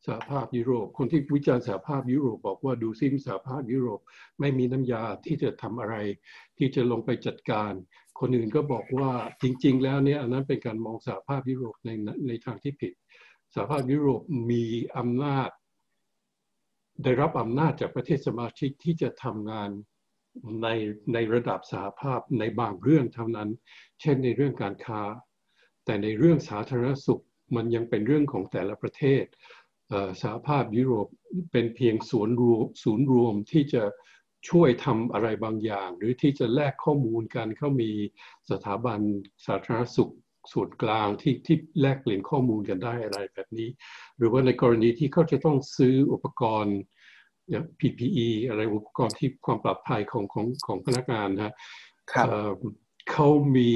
Speaker 2: สหภาพยุโรป คนที่วิจารณ์สหภาพยุโรปบอกว่าดูซิมสหภาพยุโรปไม่มีน้ำยาที่จะทำอะไร ที่จะลงไปจัดการ คนอื่นก็บอกว่าจริง ๆ แล้วเนี่ยอันนั้นเป็นการมองสหภาพยุโรปในในทางที่ผิด สหภาพยุโรปมีอำนาจ ได้รับอำนาจจากประเทศสมาชิกที่จะทำงานในในระดับสหภาพในบางเรื่องเท่านั้น เช่นในเรื่องการค้า แต่ในเรื่องสาธารณสุขมันยังเป็นเรื่องของแต่ละประเทศสหภาพยุโรปเป็นเพียงศูนย์รวมศูนย์รวมที่จะช่วยทำอะไรบางอย่าง หรือที่จะแลกข้อมูลกันเขามีสถาบันสาธารณสุขส่วนกลางที่ที่แลกเปลี่ยนข้อมูลกันได้อะไรแบบนี้ หรือว่าในกรณีที่เขาจะต้องซื้ออุปกรณ์อย่าง PPE อะไรอุปกรณ์ที่ความปลอดภัยของของของพนักงานนะเขามี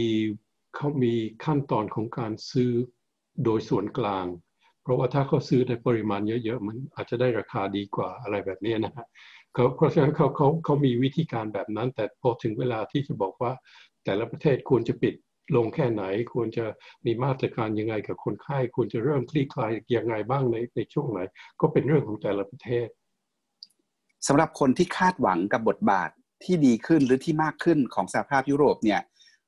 Speaker 2: เขามีขั้นตอนของการซื้อโดยส่วนกลาง เพราะว่าถ้าเขาซื้อในปริมาณเยอะๆ มันอาจจะได้ราคาดีกว่าอะไรแบบนี้นะฮะเขาเพราะฉะนั้นเขาเขาเขามีวิธีการแบบนั้น แต่พอถึงเวลาที่จะบอกว่า แต่ละประเทศควรจะปิดลงแค่ไหน ควรจะมีมาตรการยังไงกับคนไข้ ควรจะเริ่มคลี่คลายยังไงบ้างในในช่วงไหน ก็เป็นเรื่องของแต่ละประเทศ
Speaker 1: สำหรับคนที่คาดหวังกับบทบาทที่ดีขึ้นหรือที่มากขึ้นของสหภาพยุโรปเนี่ย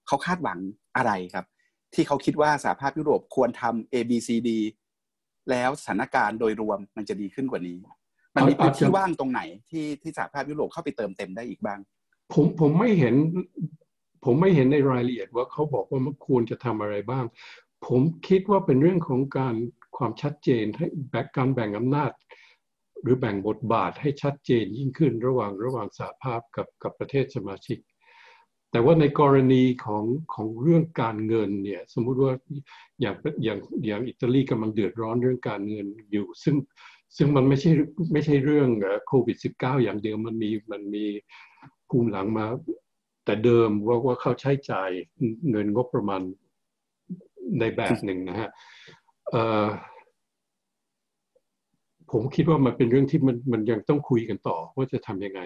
Speaker 1: เขาคาดหวัง อะไรครับ ที่เขาคิดว่าสหภาพยุโรปควรทำ A B C D แล้วสถานการณ์โดยรวมมันจะดีขึ้นกว่านี้ มันมีพื้นที่ว่างตรงไหนที่ที่สหภาพยุโรปเข้าไปเติมเต็มได้อีกบ้าง
Speaker 2: ผมผมไม่เห็น ผมไม่เห็นในรายละเอียดว่าเขาบอกว่ามันควรจะทำอะไรบ้าง ผมคิดว่าเป็นเรื่องของการความชัดเจนให้แบ่งการแบ่งอำนาจ หรือแบ่งบทบาทให้ชัดเจนยิ่งขึ้นระหว่างระหว่างสหภาพกับกับประเทศสมาชิก แต่ว่าในกรณีของของเรื่องการเงินเนี่ยสมมุติว่าอย่างอย่างอย่างอิตาลีกำลังเดือดร้อนเรื่องการเงินอยู่ ซึ่งซึ่งมันไม่ใช่ไม่ใช่เรื่องโควิด -19 อย่างเดียวมันมีมันมีภูมิหลังมา แต่เดิมว่าว่าเขาใช้จ่ายเงินงบประมาณในแบบหนึ่งนะฮะผมคิดว่ามันเป็นเรื่องที่มันมันยังต้องคุยกันต่อว่าจะทำยังไง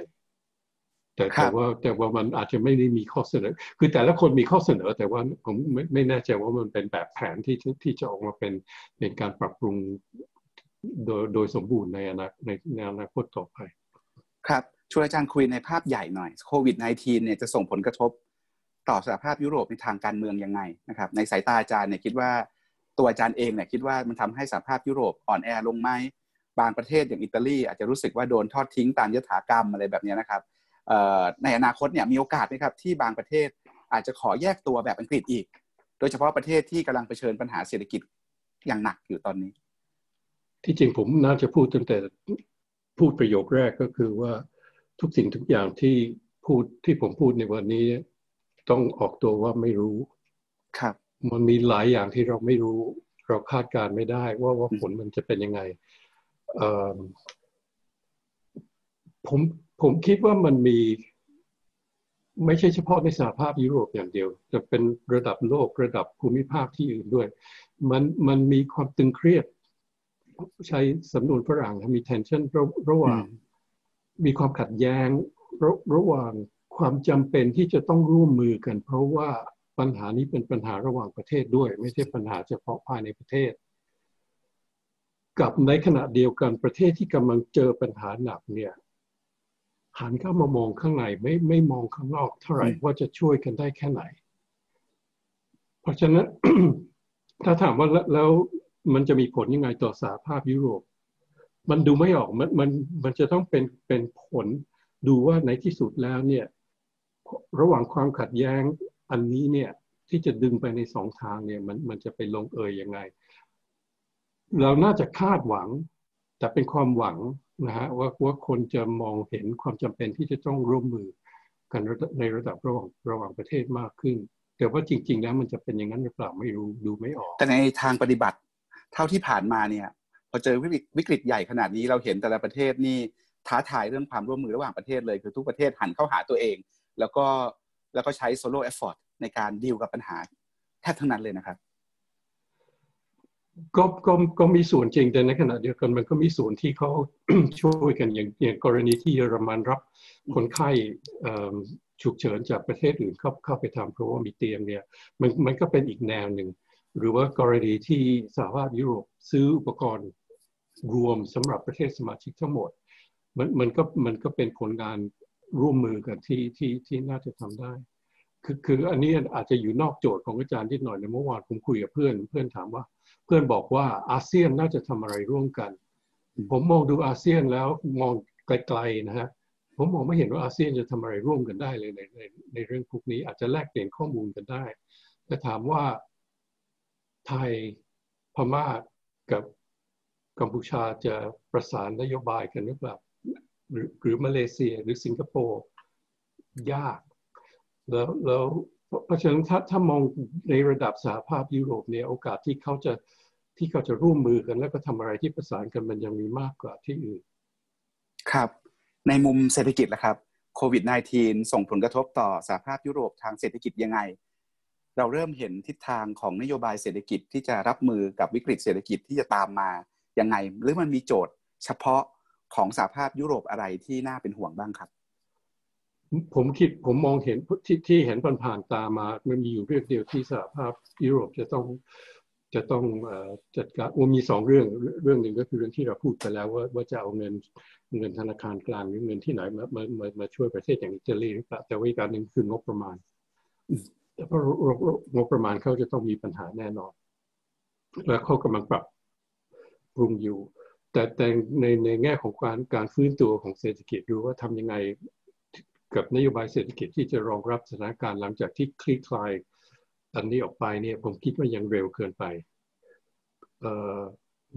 Speaker 2: แต่แต่ว่าแต่ว่ามันอาจจะไม่ได้มีข้อเสนอ คือแต่ละคนมีข้อเสนอ แต่ว่าผมไม่ไม่แน่ใจว่ามันเป็นแบบแผนที่ที่จะออกมาเป็นเป็นการปรับปรุงโดยโดยสมบูรณ์ในอนาในในอนาคตต่อไป
Speaker 1: ครับชวนอาจารย์คุยในภาพใหญ่หน่อยโควิด -19 เนี่ยจะส่งผลกระทบต่อสหภาพยุโรปในทางการเมืองยังไงนะครับ ในสายตาอาจารย์เนี่ยคิดว่าตัวอาจารย์เองเนี่ยคิดว่ามันทำให้สหภาพยุโรปอ่อนแอลงไหมบางประเทศอย่างอิตาลีอาจจะรู้สึกว่าโดนทอดทิ้งตามยถากรรมอะไรแบบนี้นะครับ ในอนาคตเนี่ยมีโอกาสไหมครับที่บางประเทศอาจจะขอแยกตัวแบบอังกฤษอีก โดยเฉพาะประเทศที่กำลังเผชิญปัญหาเศรษฐกิจอย่างหนักอยู่ตอนนี้
Speaker 2: ที่จริงผมน่าจะพูดตั้งแต่พูดประโยคแรกก็คือว่าทุกสิ่งทุกอย่างที่พูดที่ผมพูดในวันนี้ต้องออกตัวว่าไม่รู้
Speaker 1: ครับ
Speaker 2: มันมีหลายอย่างที่เราไม่รู้ เราคาดการไม่ได้ว่าว่าผลมันจะเป็นยังไงผม ผมคิดว่ามันมี ไม่ใช่เฉพาะในสหภาพยุโรปอย่างเดียวจะเป็นระดับโลกระดับภูมิภาคที่อื่นด้วย มันมันมีความตึงเครียด ใช้สำนวนฝรั่งมี tension ระหว่าง มีความขัดแย้งระระหว่างความจำเป็นที่จะต้องร่วมมือกัน เพราะว่าปัญหานี้เป็นปัญหาระหว่างประเทศด้วย ไม่ใช่ปัญหาเฉพาะภายในประเทศกับในขณะเดียวกันประเทศที่กำลังเจอปัญหาหนักเนี่ย หันเข้ามามองข้างในไม่ไม่มองข้างนอกเท่าไหร่ว่าจะช่วยกันได้แค่ไหน เพราะฉะนั้น ถ้าถามว่าแล้วมันจะมีผลยังไงต่อสหภาพยุโรป มันดูไม่ออกมันมันมันจะต้องเป็นเป็นผลดูว่าในที่สุดแล้วเนี่ย ระหว่างความขัดแย้งอันนี้เนี่ย ที่จะดึงไปในสองทางเนี่ย มันมันจะไปลงเอยยังไง เราน่าจะคาดหวัง แต่เป็นความหวังนะฮะว่าว่าคนจะมองเห็นความจำเป็นที่จะต้องร่วมมือกันในระดับระหว่างระหว่างประเทศมากขึ้น แต่ว่าจริง ๆ แล้วมันจะเป็นอย่างนั้นหรือเปล่าไม่รู้ดูไม่ออก
Speaker 1: แต่ในทางปฏิบัติ เท่าที่ผ่านมาเนี่ยพอเจอวิกฤตวิกฤตใหญ่ขนาดนี้เราเห็นแต่ละประเทศนี่ท้าทายเรื่องความร่วมมือระหว่างประเทศเลย คือทุกประเทศหันเข้าหาตัวเอง แล้วก็แล้วก็ใช้ solo effort ในการดีลกับปัญหาแทบทั้งนั้นเลยนะครับ
Speaker 2: ก็ก็ก็มีส่วนจริงแต่ในขณะเดียวกันมันก็มีส่วนที่เขาช่วยกันอย่างอย่างกรณีที่เยอรมันรับคนไข้ฉุกเฉินจากประเทศอื่นเข้าเข้าไปทำเพราะว่ามีเตียงเนี่ยมันมันก็เป็นอีกแนวหนึ่ง หรือว่ากรณีที่สหภาพยุโรปซื้ออุปกรณ์รวมสำหรับประเทศสมาชิกทั้งหมด มันมันก็มันก็เป็นผลงานร่วมมือกันที่ที่ที่น่าจะทำได้คือคืออันนี้อาจจะอยู่นอกโจทย์ของอาจารย์นิดหน่อยในเมื่อวานผมคุยกับเพื่อน เพื่อนถามว่า เพื่อนบอกว่าอาเซียนน่าจะทำอะไรร่วมกัน ผมมองดูอาเซียนแล้วมองไกลๆนะฮะผมมองไม่เห็นว่าอาเซียนจะทำอะไรร่วมกันได้เลยในในในเรื่องพวกนี้อาจจะแลกเปลี่ยนข้อมูลกันได้แต่ถามว่าไทยพม่ากับกัมพูชาจะประสานนโยบายกันหรือเปล่าหรือหรือมาเลเซียหรือสิงคโปร์ยาก แล้วแล้ว เพราะฉะนั้นถ้าถ้ามองในระดับสหภาพยุโรปเนี่ยโอกาสที่เขาจะที่เขาจะร่วมมือกันแล้วก็ทำอะไรที่ประสานกันมันยังมีมากกว่าที่อื่น
Speaker 1: ครับ ในมุมเศรษฐกิจละครับโควิด -19 ส่งผลกระทบต่อสหภาพยุโรปทางเศรษฐกิจยังไง เราเริ่มเห็นทิศทางของนโยบายเศรษฐกิจที่จะรับมือกับวิกฤตเศรษฐกิจที่จะตามมายังไง หรือมันมีโจทย์เฉพาะของสหภาพยุโรปอะไรที่น่าเป็นห่วงบ้างครับ
Speaker 2: ผมคิดผมมองเห็นที่ที่เห็นผ่านๆตามา มันมีอยู่เรื่องเดียวที่สหภาพยุโรปจะต้องจะต้องจัดการว่ามีสองเรื่องเรื่องหนึ่งก็คือเรื่องที่เราพูดไปแล้วว่าว่าจะเอาเงินเงินธนาคารกลางหรือเงินที่ไหนมามามามาช่วยประเทศอย่างอิตาลีหรือเปล่าแต่ว่าอีกการหนึ่งคืองบประมาณเพราะงบประมาณเขาจะต้องมีปัญหาแน่นอน และเขากำลังปรับปรุงอยู่ แต่แต่ในในแง่ของการการฟื้นตัวของเศรษฐกิจดูว่าทำยังไง กับนโยบายเศรษฐกิจที่จะรองรับสถานการณ์หลังจากที่คลี่คลายอันนี้ออกไปเนี่ยผมคิดว่ายังเร็วเกินไป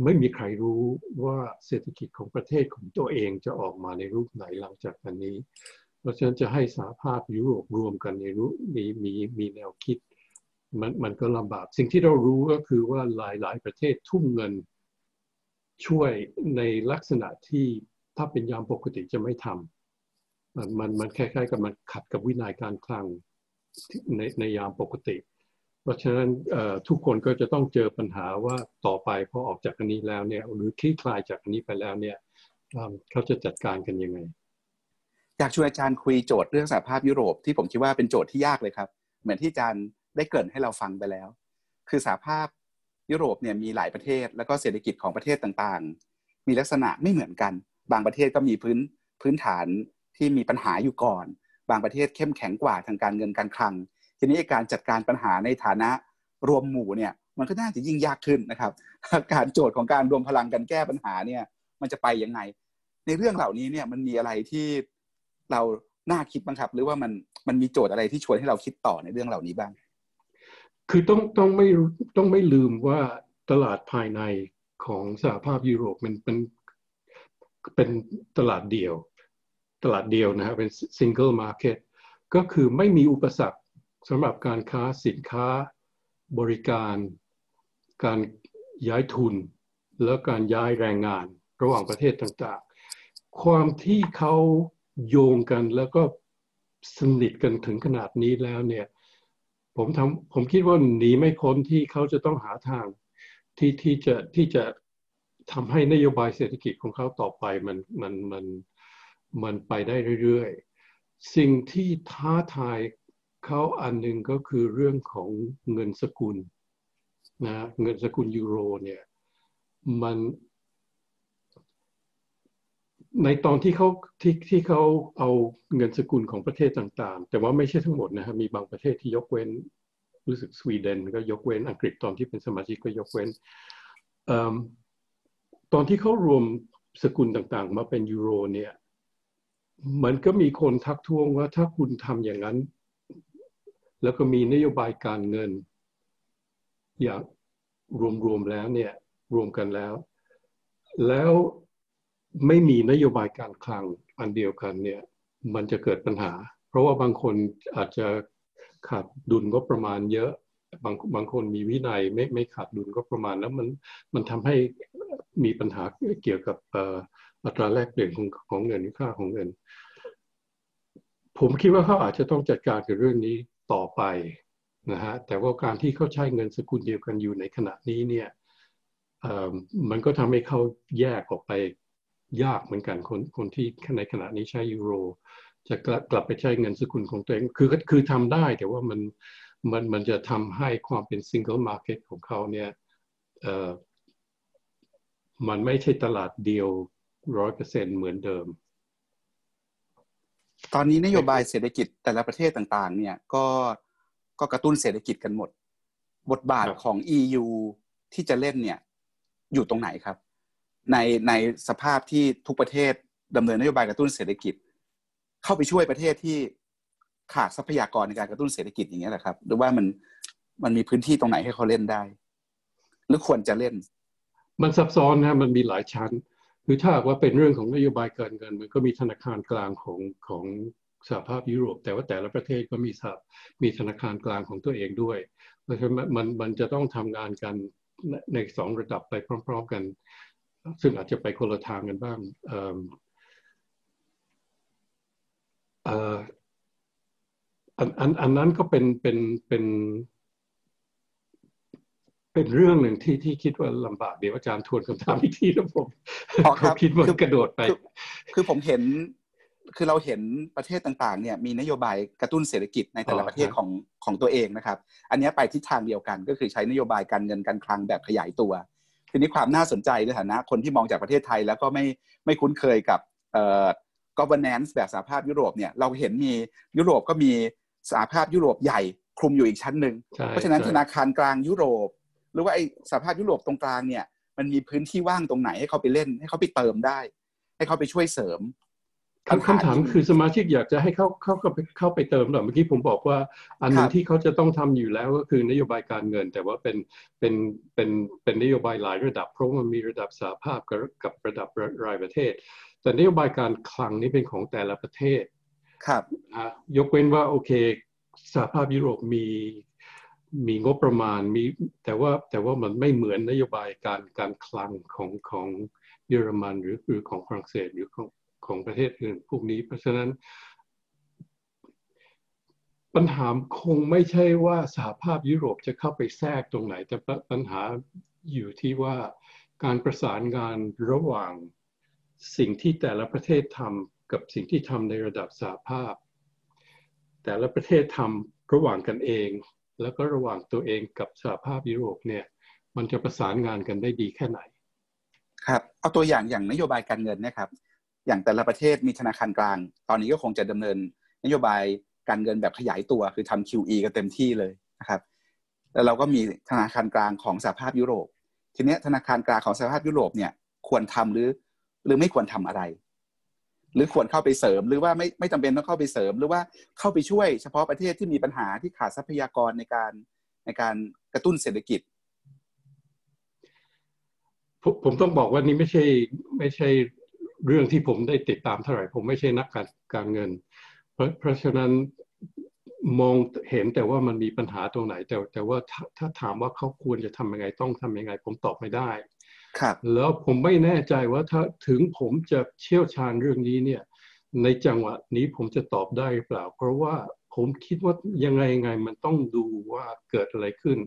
Speaker 2: ไม่มีใครรู้ว่าเศรษฐกิจของประเทศของตัวเองจะออกมาในรูปไหนหลังจากอันนี้ เพราะฉะนั้นจะให้สหภาพยุโรปรวมกันในรูปมีมีมีแนวคิดมันมันก็ลำบาก สิ่งที่เรารู้ก็คือว่าหลายหลายประเทศทุ่มเงินช่วยในลักษณะที่ถ้าเป็นยามปกติจะไม่ทำ มันมันมันคล้ายๆกับมันขัดกับวินัยการคลังในในยามปกติ เพราะฉะนั้นทุกคนก็จะต้องเจอปัญหาว่าต่อไปพอออกจากอันนี้แล้วเนี่ยหรือคลี่คลายจากอันนี้ไปแล้วเนี่ยเขาจะจัดการกันยังไง
Speaker 1: อยากชวนอาจารย์คุยโจทย์เรื่องสหภาพยุโรปที่ผมคิดว่าเป็นโจทย์ที่ยากเลยครับ เหมือนที่อาจารย์ได้เกริ่นให้เราฟังไปแล้ว คือสหภาพยุโรปเนี่ยมีหลายประเทศแล้วก็เศรษฐกิจของประเทศต่างๆ มีลักษณะไม่เหมือนกัน บางประเทศก็มีพื้นพื้นฐาน ที่มีปัญหาอยู่ก่อน บางประเทศเข้มแข็งกว่าทางการเงินการคลัง ทีนี้การจัดการปัญหาในฐานะรวมหมู่เนี่ยมันก็น่าจะยิ่งยากขึ้นนะครับ การโจทย์ของการรวมพลังกันแก้ปัญหาเนี่ยมันจะไปยังไง ในเรื่องเหล่านี้เนี่ยมันมีอะไรที่เราน่าคิดบ้างครับ หรือว่ามันมันมีโจทย์อะไรที่ชวนให้เราคิดต่อในเรื่องเหล่านี้บ้าง
Speaker 2: คือต้องต้องไม่ต้องไม่ลืมว่าตลาดภายในของสหภาพยุโรปมันเป็นเป็นตลาดเดียว ตลาดเดียวนะฮะเป็น single market ก็คือไม่มีอุปสรรคสำหรับการค้าสินค้าบริการ การย้ายทุน แล้วการย้ายแรงงานระหว่างประเทศต่างๆ ความที่เขาโยงกันแล้วก็สนิทกันถึงขนาดนี้แล้วเนี่ยผมทำผมคิดว่าหนีไม่พ้นที่เขาจะต้องหาทางที่ที่จะที่จะทำให้นโยบายเศรษฐกิจของเขาต่อไปมันมันมัน มันไปได้เรื่อยๆ สิ่งที่ท้าทายเขาอันหนึ่งก็คือเรื่องของเงินสกุลนะเงินสกุลยูโรเนี่ยมันในตอนที่เขาที่ที่เขาเอาเงินสกุลของประเทศต่างๆ แต่ว่าไม่ใช่ทั้งหมดนะครับมีบางประเทศที่ยกเว้น รู้สึกสวีเดนก็ยกเว้นอังกฤษตอนที่เป็นสมาชิกก็ยกเว้นตอนที่เขารวมสกุลต่างๆ มาเป็นยูโรเนี่ย มันก็มีคนทักท้วงว่าถ้าคุณทำอย่างนั้น แล้วก็มีนโยบายการเงิน อย่างรวมๆแล้วเนี่ยรวมกันแล้ว แล้วไม่มีนโยบายการคลังอันเดียวกันเนี่ยมันจะเกิดปัญหา เพราะว่าบางคนอาจจะขาดดุลก็ประมาณเยอะบางบางคนมีวินัยไม่ไม่ขาดดุลก็ประมาณแล้วมันมันทำให้มีปัญหาเกี่ยวกับอัตราแลกเปลี่ยนของของเงินค่าของเงิน ผมคิดว่าเขาอาจจะต้องจัดการกับเรื่องนี้ต่อไปนะฮะแต่ว่าการที่เขาใช้เงินสกุลเดียวกันอยู่ในขณะนี้เนี่ยมันก็ทำให้เขาแยกออกไปยากเหมือนกันคนคนที่ในขณะนี้ใช้ยูโร จะกลับกลับไปใช้เงินสกุลของตัวเองคือคือทำได้แต่ว่ามันมันมันจะทำให้ความเป็น single market ของเขาเนี่ยมันไม่ใช่ตลาดเดียว ร้อยเปอร์เซ็นเหมือนเดิม
Speaker 1: ตอนนี้นโยบายเศรษฐกิจแต่ละประเทศต่างๆ เนี่ยก็ก็กระตุ้นเศรษฐกิจกันหมด บทบาทของ EU ที่จะเล่นเนี่ยอยู่ตรงไหนครับ ในในสภาพที่ทุกประเทศดำเนินนโยบายกระตุ้นเศรษฐกิจ เข้าไปช่วยประเทศที่ขาดทรัพยากรในการกระตุ้นเศรษฐกิจอย่างเงี้ยแหละครับ หรือว่ามันมันมีพื้นที่ตรงไหนให้เขาเล่นได้ หรือควรจะเล่น
Speaker 2: มันซับซ้อนนะมันมีหลายชั้น คือถ้าว่าเป็นเรื่องของนโยบายการเงิน มันก็มีธนาคารกลางของของสหภาพยุโรป แต่ว่าแต่ละประเทศก็มีสมีธนาคารกลางของตัวเองด้วย เพราะฉะนั้นมันมันจะต้องทำงานกันในสองระดับไปพร้อม ๆกัน ซึ่งอาจจะไปคนละทางกันบ้างอันอันอันนั้นก็เป็นเป็นเป็น ป็นเรื่องหนึ่งที่ที่คิดว่าลำบากเดี๋ยวอาจารย์ทวนคำถามอีกทีนะผมเขาคิดว่ากระโดดไป
Speaker 1: คือผมเห็น คือเราเห็นประเทศต่างๆ เนี่ยมีนโยบายกระตุ้นเศรษฐกิจในแต่ละประเทศของของตัวเองนะครับ อันนี้ไปทิศทางเดียวกันก็คือใช้นโยบายการเงินการคลังแบบขยายตัว ทีนี้ความน่าสนใจในฐานะ คนที่มองจากประเทศไทยแล้วก็ไม่ไม่คุ้นเคยกับเอ่อ governance แบบสหภาพยุโรปเนี่ยเราเห็นมียุโรปก็มีสหภาพยุโรปใหญ่คลุมอยู่อีกชั้นหนึ่งเพราะฉะนั้นธนาคารกลางยุโรป หรือว่าไอ้สหภาพยุโรปตรงกลางเนี่ย มันมีพื้นที่ว่างตรงไหนให้เขาไปเล่น ให้เขาไปเติมได้ ให้เขาไปช่วยเสริม
Speaker 2: คำคำถามคือสมาชิกอยากจะให้เขาเข้าเข้าไปเข้าไปเติมหรอเมื่อกี้ผมบอกว่า อันนึงที่เขาจะต้องทำอยู่แล้วก็คือนโยบายการเงิน แต่ว่าเป็นเป็นเป็นเป็นนโยบายหลายระดับเพราะมันมีระดับสหภาพกับกับระดับรายประเทศ แต่นโยบายการคลังนี่เป็นของแต่ละประเทศ
Speaker 1: ครับ
Speaker 2: ยกเว้นว่าโอเคสหภาพยุโรปมี มีงบประมาณมีแต่ว่าแต่ว่ามันไม่เหมือนนโยบายการการคลังของของเยอรมันหรือหรือของฝรั่งเศสหรือของของประเทศอื่นพวกนี้ เพราะฉะนั้น ปัญหาคงไม่ใช่ว่าสหภาพยุโรปจะเข้าไปแทรกตรงไหน แต่ปัญหาอยู่ที่ว่าการประสานงานระหว่างสิ่งที่แต่ละประเทศทำกับสิ่งที่ทำในระดับสหภาพ แต่ละประเทศทำระหว่างกันเอง แล้วก็ระหว่างตัวเองกับสหภาพยุโรปเนี่ย มันจะประสานงานกันได้ดีแค่ไหน
Speaker 1: ครับ เอาตัวอย่างอย่างนโยบายการเงินนะครับ อย่างแต่ละประเทศมีธนาคารกลาง ตอนนี้ก็คงจะดำเนินนโยบายการเงินแบบขยายตัวคือทำ QE กันเต็มที่เลยนะครับ แล้วเราก็มีธนาคารกลางของสหภาพยุโรป ทีนี้ธนาคารกลางของสหภาพยุโรปเนี่ยควรทำหรือ หรือไม่ควรทำอะไร หรือควรเข้าไปเสริม หรือว่าไม่ไม่จำเป็นต้องเข้าไปเสริม หรือว่าเข้าไปช่วยเฉพาะประเทศที่มีปัญหาที่ขาดทรัพยากรในการในการกระตุ้นเศรษฐกิจ
Speaker 2: ผมต้องบอกว่านี่ไม่ใช่ไม่ใช่เรื่องที่ผมได้ติดตามเท่าไหร่ ผมไม่ใช่นักการการเงิน เพราะเพราะฉะนั้นมองเห็นแต่ว่ามันมีปัญหาตรงไหน แต่แต่ว่าถ้าถ้าถามว่าเขาควรจะทำยังไงต้องทำยังไง ผมตอบไม่ได้
Speaker 1: ครับ
Speaker 2: แล้วผมไม่แน่ใจว่าถ้าถึงผมจะเชี่ยวชาญเรื่องนี้เนี่ย ในจังหวะนี้ผมจะตอบได้หรือเปล่า เพราะว่าผมคิดว่ายังไงยังไงมันต้องดูว่าเกิดอะไรขึ้น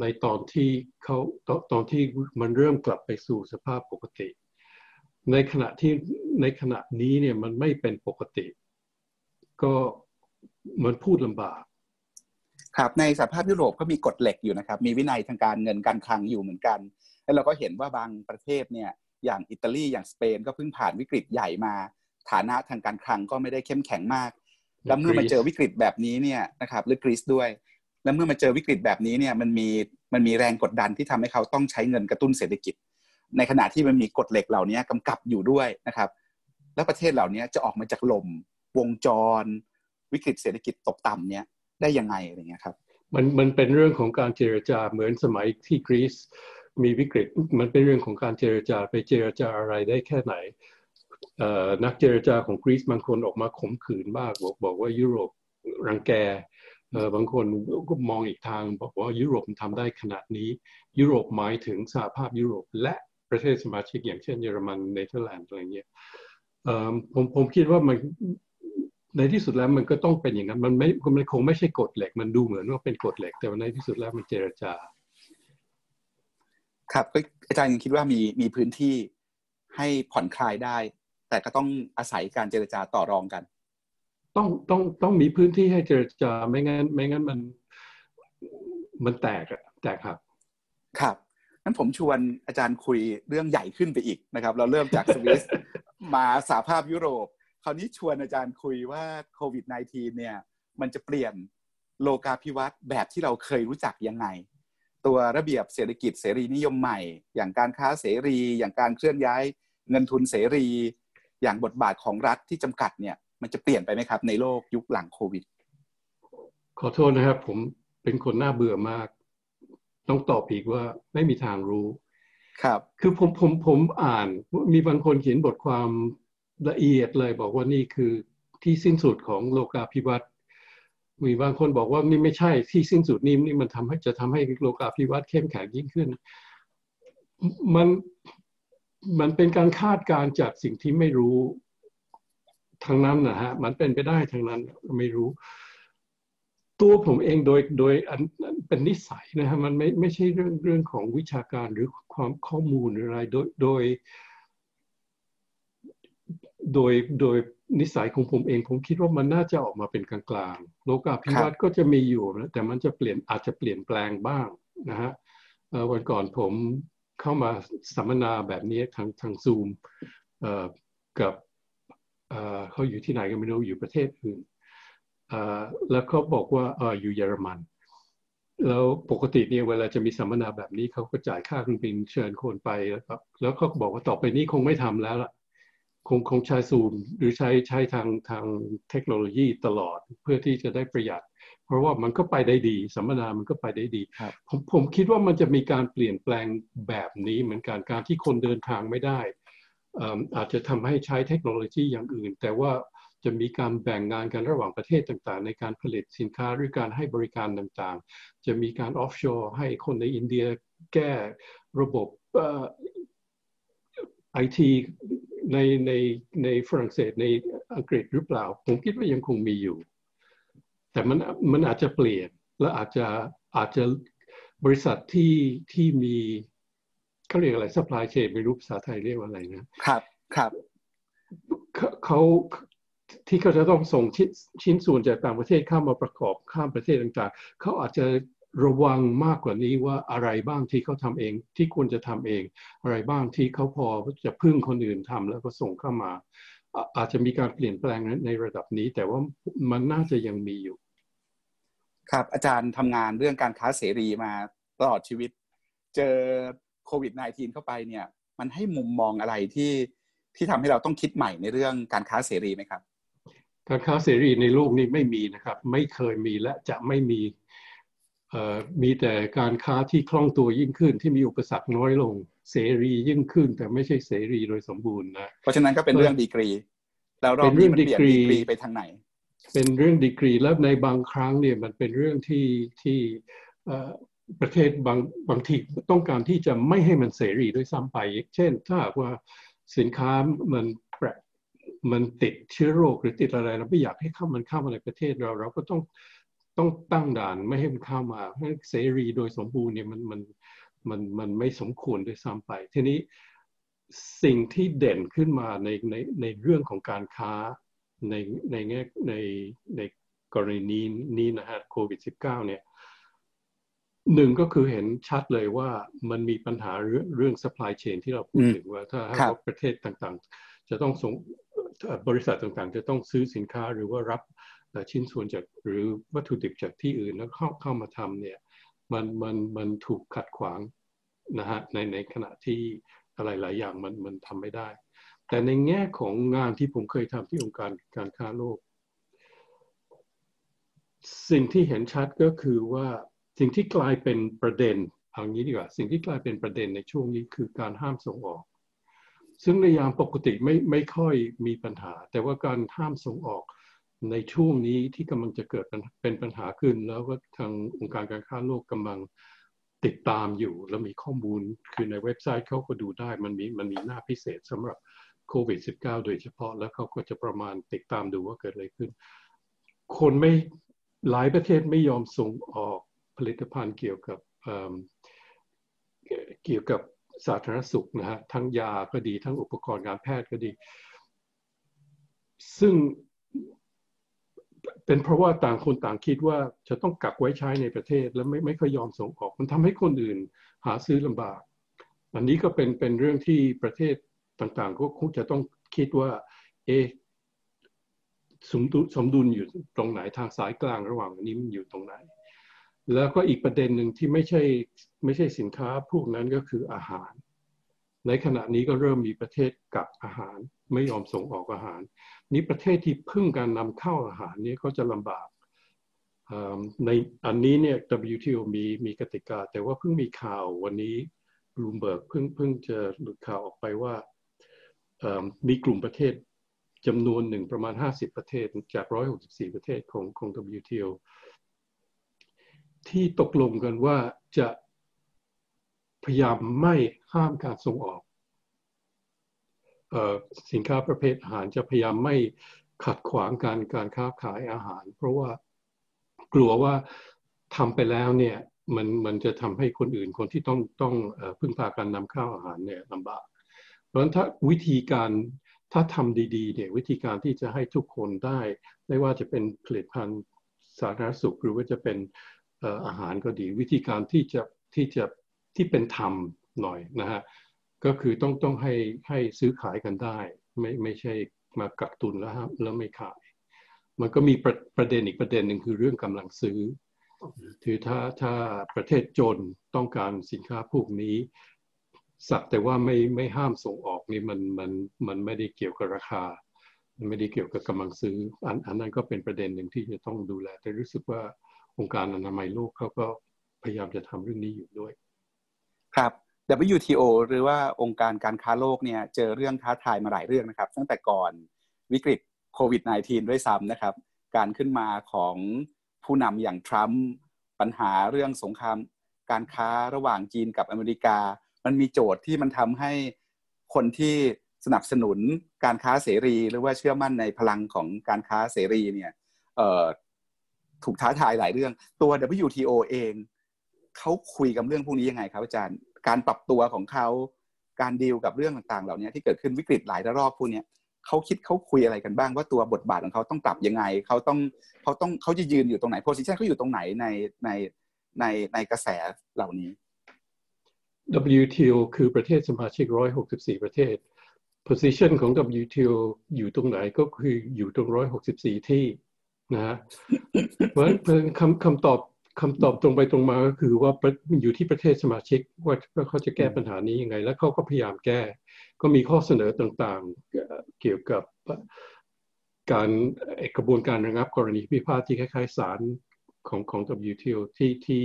Speaker 2: ในตอนที่เขาตตอนที่มันเริ่มกลับไปสู่สภาพปกติ ในขณะที่ในขณะนี้เนี่ยมันไม่เป็นปกติ ก็มันพูดลำบาก
Speaker 1: ครับในสหภาพยุโรปก็มีกฎเหล็กอยู่นะครับ มีวินัยทางการเงินการคลังอยู่เหมือนกัน แล้วเราก็เห็นว่าบางประเทศเนี่ยอย่างอิตาลีอย่างสเปนก็เพิ่งผ่านวิกฤตใหญ่มาฐานะทางการคลังก็ไม่ได้เข้มแข็งมาก แล้วเมื่อมาเจอวิกฤตแบบนี้เนี่ยนะครับหรือกรีซด้วย แล้วเมื่อมาเจอวิกฤตแบบนี้เนี่ยมันมีมันมีแรงกดดันที่ทำให้เขาต้องใช้เงินกระตุ้นเศรษฐกิจ ในขณะที่มันมีกฎเหล็กเหล่านี้กำกับอยู่ด้วยนะครับ แล้วประเทศเหล่านี้จะออกมาจากลม วงจร วิกฤตเศรษฐกิจตกต่ำเนี้ยได้ยังไงอะไรเงี้ยครับ
Speaker 2: มันมันเป็นเรื่องของการเจรจาเหมือนสมัยที่กรีซ มีวิกฤตมันเป็นเรื่องของการเจรจาไปเจรจาอะไรได้แค่ไหนนักเจรจาของกรีซบางคนออกมาขมขื่นมากบอกบอกว่ายุโรปรังแกบางคนก็มองอีกทาง บอกว่ายุโรปทำได้ขนาดนี้ ยุโรปหมายถึงสหภาพยุโรป และประเทศสมาชิกอย่างเช่นเยอรมันเนเธอร์แลนด์อะไรเงี้ยผมผมคิดว่ามันในที่สุดแล้วมันก็ต้องเป็นอย่างนั้น มันไม่มันคงไม่ใช่กฎเหล็ก มันดูเหมือนว่าเป็นกฎเหล็ก แต่ในที่สุดแล้วมันเจรจา
Speaker 1: ครับก็อาจารย์ยังคิดว่ามีมีพื้นที่ให้ผ่อนคลายได้ แต่ก็ต้องอาศัยการเจรจาต่อรองกัน
Speaker 2: ต้องต้องต้องมีพื้นที่ให้เจรจาไม่งั้น ไม่งั้นมันมันแตกอะแตกหัก
Speaker 1: ครับงั้นผมชวนอาจารย์คุยเรื่องใหญ่ขึ้นไปอีกนะครับ เราเริ่มจากสวิสมาสาภาพยุโรป คราวนี้ชวนอาจารย์คุยว่าโควิด -19 เนี่ย มันจะเปลี่ยนโลกาภิวัตน์แบบที่เราเคยรู้จักยังไง ตัวระเบียบเศรษฐกิจเสรีนิยมใหม่ อย่างการค้าเสรี อย่างการเคลื่อนย้ายเงินทุนเสรี อย่างบทบาทของรัฐที่จำกัดเนี่ย มันจะเปลี่ยนไปไหมครับในโลกยุคหลังโควิด
Speaker 2: ขอโทษนะครับ ผมเป็นคนน่าเบื่อมาก ต้องตอบอีกว่าไม่มีทางรู้
Speaker 1: ครับ
Speaker 2: คือผมผมผมอ่านมีบางคนเขียนบทความละเอียดเลยบอกว่านี่คือที่สิ้นสุดของโลกาภิวัตน์ มีบางคนบอกว่านี่ไม่ใช่ที่สิ้นสุดนี่นี่มันทำให้จะทำให้โลกาภิวัตน์เข้มแข็งยิ่งขึ้น มันมันเป็นการคาดการจากสิ่งที่ไม่รู้ทางนั้นนะฮะมันเป็นไปได้ทางนั้นไม่รู้ ตัวผมเองโดยโดยอันเป็นนิสัยนะฮะมันไม่ไม่ใช่เรื่องเรื่องของวิชาการหรือความข้อมูลหรืออะไรโดยโดยโดยโดย นิสัยของผมเองผมคิดว่ามันน่าจะออกมาเป็นกลางๆโลกาภิวัตน์ก็จะมีอยู่นะแต่มันจะเปลี่ยนอาจจะเปลี่ยนแปลงบ้างนะฮะวันก่อนผมเข้ามาสัมมนาแบบนี้ทางทางซูมกับเขาอยู่ที่ไหนก็ไม่รู้อยู่ประเทศอื่นแล้วเขาบอกว่าออยู่เยอรมันแล้วปกติเนี่ยเวลาจะมีสัมมนาแบบนี้เขาก็จ่ายค่าเครื่องบินเชิญคนไปแล้วครับแล้วเขาบอกว่าต่อไปนี้คงไม่ทำแล้วล่ะ คงคงใช้ซูมหรือใช้ใช้ทางทางเทคโนโลยีตลอดเพื่อที่จะได้ประหยัด เพราะว่ามันก็ไปได้ดี สัมมนามันก็ไปได้ดีผมผมคิดว่ามันจะมีการเปลี่ยนแปลงแบบนี้เหมือนกันการที่คนเดินทางไม่ได้อาจจะทำให้ใช้เทคโนโลยีอย่างอื่น แต่ว่าจะมีการแบ่งงานกันระหว่างประเทศต่างๆ ในการผลิตสินค้าหรือการให้บริการต่างๆ จะมีการออฟชอร์ให้คนในอินเดียแก้ระบบ ไอทีในในในฝรั่งเศสในอังกฤษหรือเปล่า ผมคิดว่ายังคงมีอยู่ แต่มันมันอาจจะเปลี่ยน และอาจจะอาจจะบริษัทที่ที่มีเขาเรียกอะไร supply chain ไม่รู้ภาษาไทยเรียกว่าอะไร
Speaker 1: นะครับครับ
Speaker 2: เขาที่เขาจะต้องส่งชิ้นส่วนจากต่างประเทศเข้ามาประกอบข้ามประเทศต่างๆ เขาอาจจะ ระวังมากกว่านี้ว่าอะไรบ้างที่เขาทำเองที่ควรจะทำเอง อะไรบ้างที่เขาพอจะพึ่งคนอื่นทำแล้วก็ส่งเข้ามา อาจจะมีการเปลี่ยนแปลงในระดับนี้ แต่ว่ามันน่าจะยังมีอยู่
Speaker 1: ครับอาจารย์ทำงานเรื่องการค้าเสรีมาตลอดชีวิต เจอโควิด -19 เข้าไปเนี่ย มันให้มุมมองอะไรที่ที่ทำให้เราต้องคิดใหม่ในเรื่องการค้าเสรีไหมครับ
Speaker 2: การค้าเสรีในโลกนี้ไม่มีนะครับ ไม่เคยมีและจะไม่มี มีแต่การค้าที่คล่องตัวยิ่งขึ้นที่มีอุปสรรคน้อยลง เสรียิ่งขึ้นแต่ไม่ใช่เสรีโดยสมบูรณ์นะ
Speaker 1: เพราะฉะนั้นก็เป็นเรื่องดีกรี แล้วเราเรื่องดีกรีไปทางไหน
Speaker 2: เป็นเรื่องดีกรีแล้วในบางครั้งเนี่ยมันเป็นเรื่องที่ที่ประเทศบางบางทีต้องการที่จะไม่ให้มันเสรีด้วยซ้ำไป เช่น ถ้าว่าสินค้ามันมันติดเชื้อโรคหรือติดอะไรเราไม่อยากให้เข้ามันเข้ามาในประเทศเรา เราก็ต้อง ต้องตั้งด่านไม่ให้มันเข้ามาให้เสรีโดยสมบูรณ์เนี่ยมันมันมันมันไม่สมควรด้วยซ้ำไป ทีนี้สิ่งที่เด่นขึ้นมาในในในเรื่องของการค้าในในแง่ในในกรณีนี้นี้นะฮะโควิด -19 เนี่ยหนึ่งก็คือเห็นชัดเลยว่ามันมีปัญหาเรื่องเรื่อง supply chain ที่เราพูดถึงว่าถ้าประเทศต่างๆ จะต้องส่งบริษัทต่างๆ จะต้องซื้อสินค้าหรือว่ารับ ชิ้นส่วนจากหรือวัตถุดิบจากที่อื่นแล้วเข้าเข้ามาทำเนี่ยมันมันมันถูกขัดขวางนะฮะในในขณะที่อะไรหลายอย่างมันมันทำไม่ได้ แต่ในแง่ของงานที่ผมเคยทำที่องค์การการค้าโลก สิ่งที่เห็นชัดก็คือว่าสิ่งที่กลายเป็นประเด็นเอางี้ดีกว่าสิ่งที่กลายเป็นประเด็นในช่วงนี้คือการห้ามส่งออก ซึ่งในยามปกติไม่ไม่ค่อยมีปัญหา แต่ว่าการห้ามส่งออก ในช่วงนี้ที่กำลังจะเกิดเป็นปัญหาขึ้น แล้วก็ทางองค์การการค้าโลกกำลังติดตามอยู่ แล้วมีข้อมูลคือในเว็บไซต์เขาก็ดูได้มันมีมันมีหน้าพิเศษสำหรับโควิด -19 โดยเฉพาะแล้วเขาก็จะประมาณติดตามดูว่าเกิดอะไรขึ้น คนไม่หลายประเทศไม่ยอมส่งออกผลิตภัณฑ์เกี่ยวกับเกี่ยวกับสาธารณสุขนะฮะทั้งยาก็ดีทั้งอุปกรณ์การแพทย์ก็ดี ซึ่ง เป็นเพราะว่าต่างคนต่างคิดว่าจะต้องกักไว้ใช้ในประเทศแล้วไม่ไม่ค่อยยอมส่งออก มันทำให้คนอื่นหาซื้อลำบาก อันนี้ก็เป็นเป็นเรื่องที่ประเทศต่างๆ ก็คงจะต้องคิดว่าเอสมดุลสมดุลอยู่ตรงไหนทางสายกลางระหว่างนี้มันอยู่ตรงไหน แล้วก็อีกประเด็นหนึ่งที่ไม่ใช่ไม่ใช่สินค้าพวกนั้นก็คืออาหาร ในขณะนี้ก็เริ่มมีประเทศกักอาหารไม่ยอมส่งออกอาหาร นี้ประเทศที่พึ่งการนำเข้าอาหารนี้ก็จะลำบากในอันนี้เนี่ย WTO มีมีกติกา แต่ว่าเพิ่งมีข่าววันนี้บลูมเบิร์กเพิ่งเพิ่งจะหลุดข่าวออกไปว่ามีกลุ่มประเทศจำนวนหนึ่งประมาณ 50 ประเทศจาก 164 ประเทศของของ WTO ที่ตกลงกันว่าจะ ยายามไม่ห้ามการส่งออกสินค้าประเภทอาหารจะพยายามไม่ขัดขวางการการค้าขายอาหาร เพราะว่ากลัวว่าทำไปแล้วเนี่ยมันมันจะทำให้คนอื่นคนที่ต้องต้องพึ่งพาการนำเข้าวอาหารเนี่ยลำบาก เพราะฉะนั้นถ้าวิธีการถ้าทำดีๆเนี่ยวิธีการที่จะให้ทุกคนได้ ไม่ว่าจะเป็นผลิตภัณฑ์สาธารณสุขหรือว่าจะเป็นอาหารก็ดี วิธีการที่จะที่จะ ที่เป็นธรรมหน่อยนะฮะก็คือต้องต้องให้ให้ซื้อขายกันได้ ไม่ไม่ใช่มากักตุนแล้วแล้วไม่ขาย มันก็มีประประเด็นอีกประเด็นหนึ่งคือเรื่องกำลังซื้อคือถ้าถ้าประเทศจนต้องการสินค้าพวกนี้ สักแต่ว่าไม่ไม่ห้ามส่งออกนี่มันมันมันไม่ได้เกี่ยวกับราคา ไม่ได้เกี่ยวกับกำลังซื้อ อันอันนั้นก็เป็นประเด็นหนึ่งที่จะต้องดูแล แต่รู้สึกว่าองค์การอนามัยโลกเขาก็พยายามจะทำเรื่องนี้อยู่ด้วย
Speaker 1: ครับ WTO หรือว่าองค์การการค้าโลกเนี่ยเจอเรื่องท้าทายมาหลายเรื่องนะครับ ตั้งแต่ก่อนวิกฤตโควิด -19 ด้วยซ้ำนะครับ การขึ้นมาของผู้นำอย่างทรัมป์ปัญหาเรื่องสงครามการค้าระหว่างจีนกับอเมริกา มันมีโจทย์ที่มันทำให้คนที่สนับสนุนการค้าเสรี หรือว่าเชื่อมั่นในพลังของการค้าเสรีเนี่ยถูกท้าทายหลายเรื่องตัว WTO เอง เขาคุยกับเรื่องพวกนี้ยังไงครับอาจารย์ การปรับตัวของเขาการดีลกับเรื่องต่างๆ เหล่านี้ที่เกิดขึ้นวิกฤตหลายระลอกพวกนี้เขาคิดเขาคุยอะไรกันบ้างว่าตัวบทบาทของเขาต้องปรับยังไงเขาต้องเขาต้องเขาจะยืนอยู่ตรงไหนโพสิชันเขาอยู่ตรงไหนในในในในกระแสเหล่านี้
Speaker 2: WTO คือประเทศสมาชิก 164 ประเทศ position ของ WTO อยู่ตรงไหนก็คืออยู่ตรง 164 ที่นะฮะเพราะฉะนั้นคำคำตอบ คำตอบตรงไปตรงมาก็คือว่าอยู่ที่ประเทศสมาชิกว่าเขาจะแก้ปัญหานี้ยังไง แล้วเขาก็พยายามแก้ ก็มีข้อเสนอต่างๆ เกี่ยวกับการกระบวนการระงับกรณีพิพาทที่คล้ายๆศาลของของ WTO ที่ที่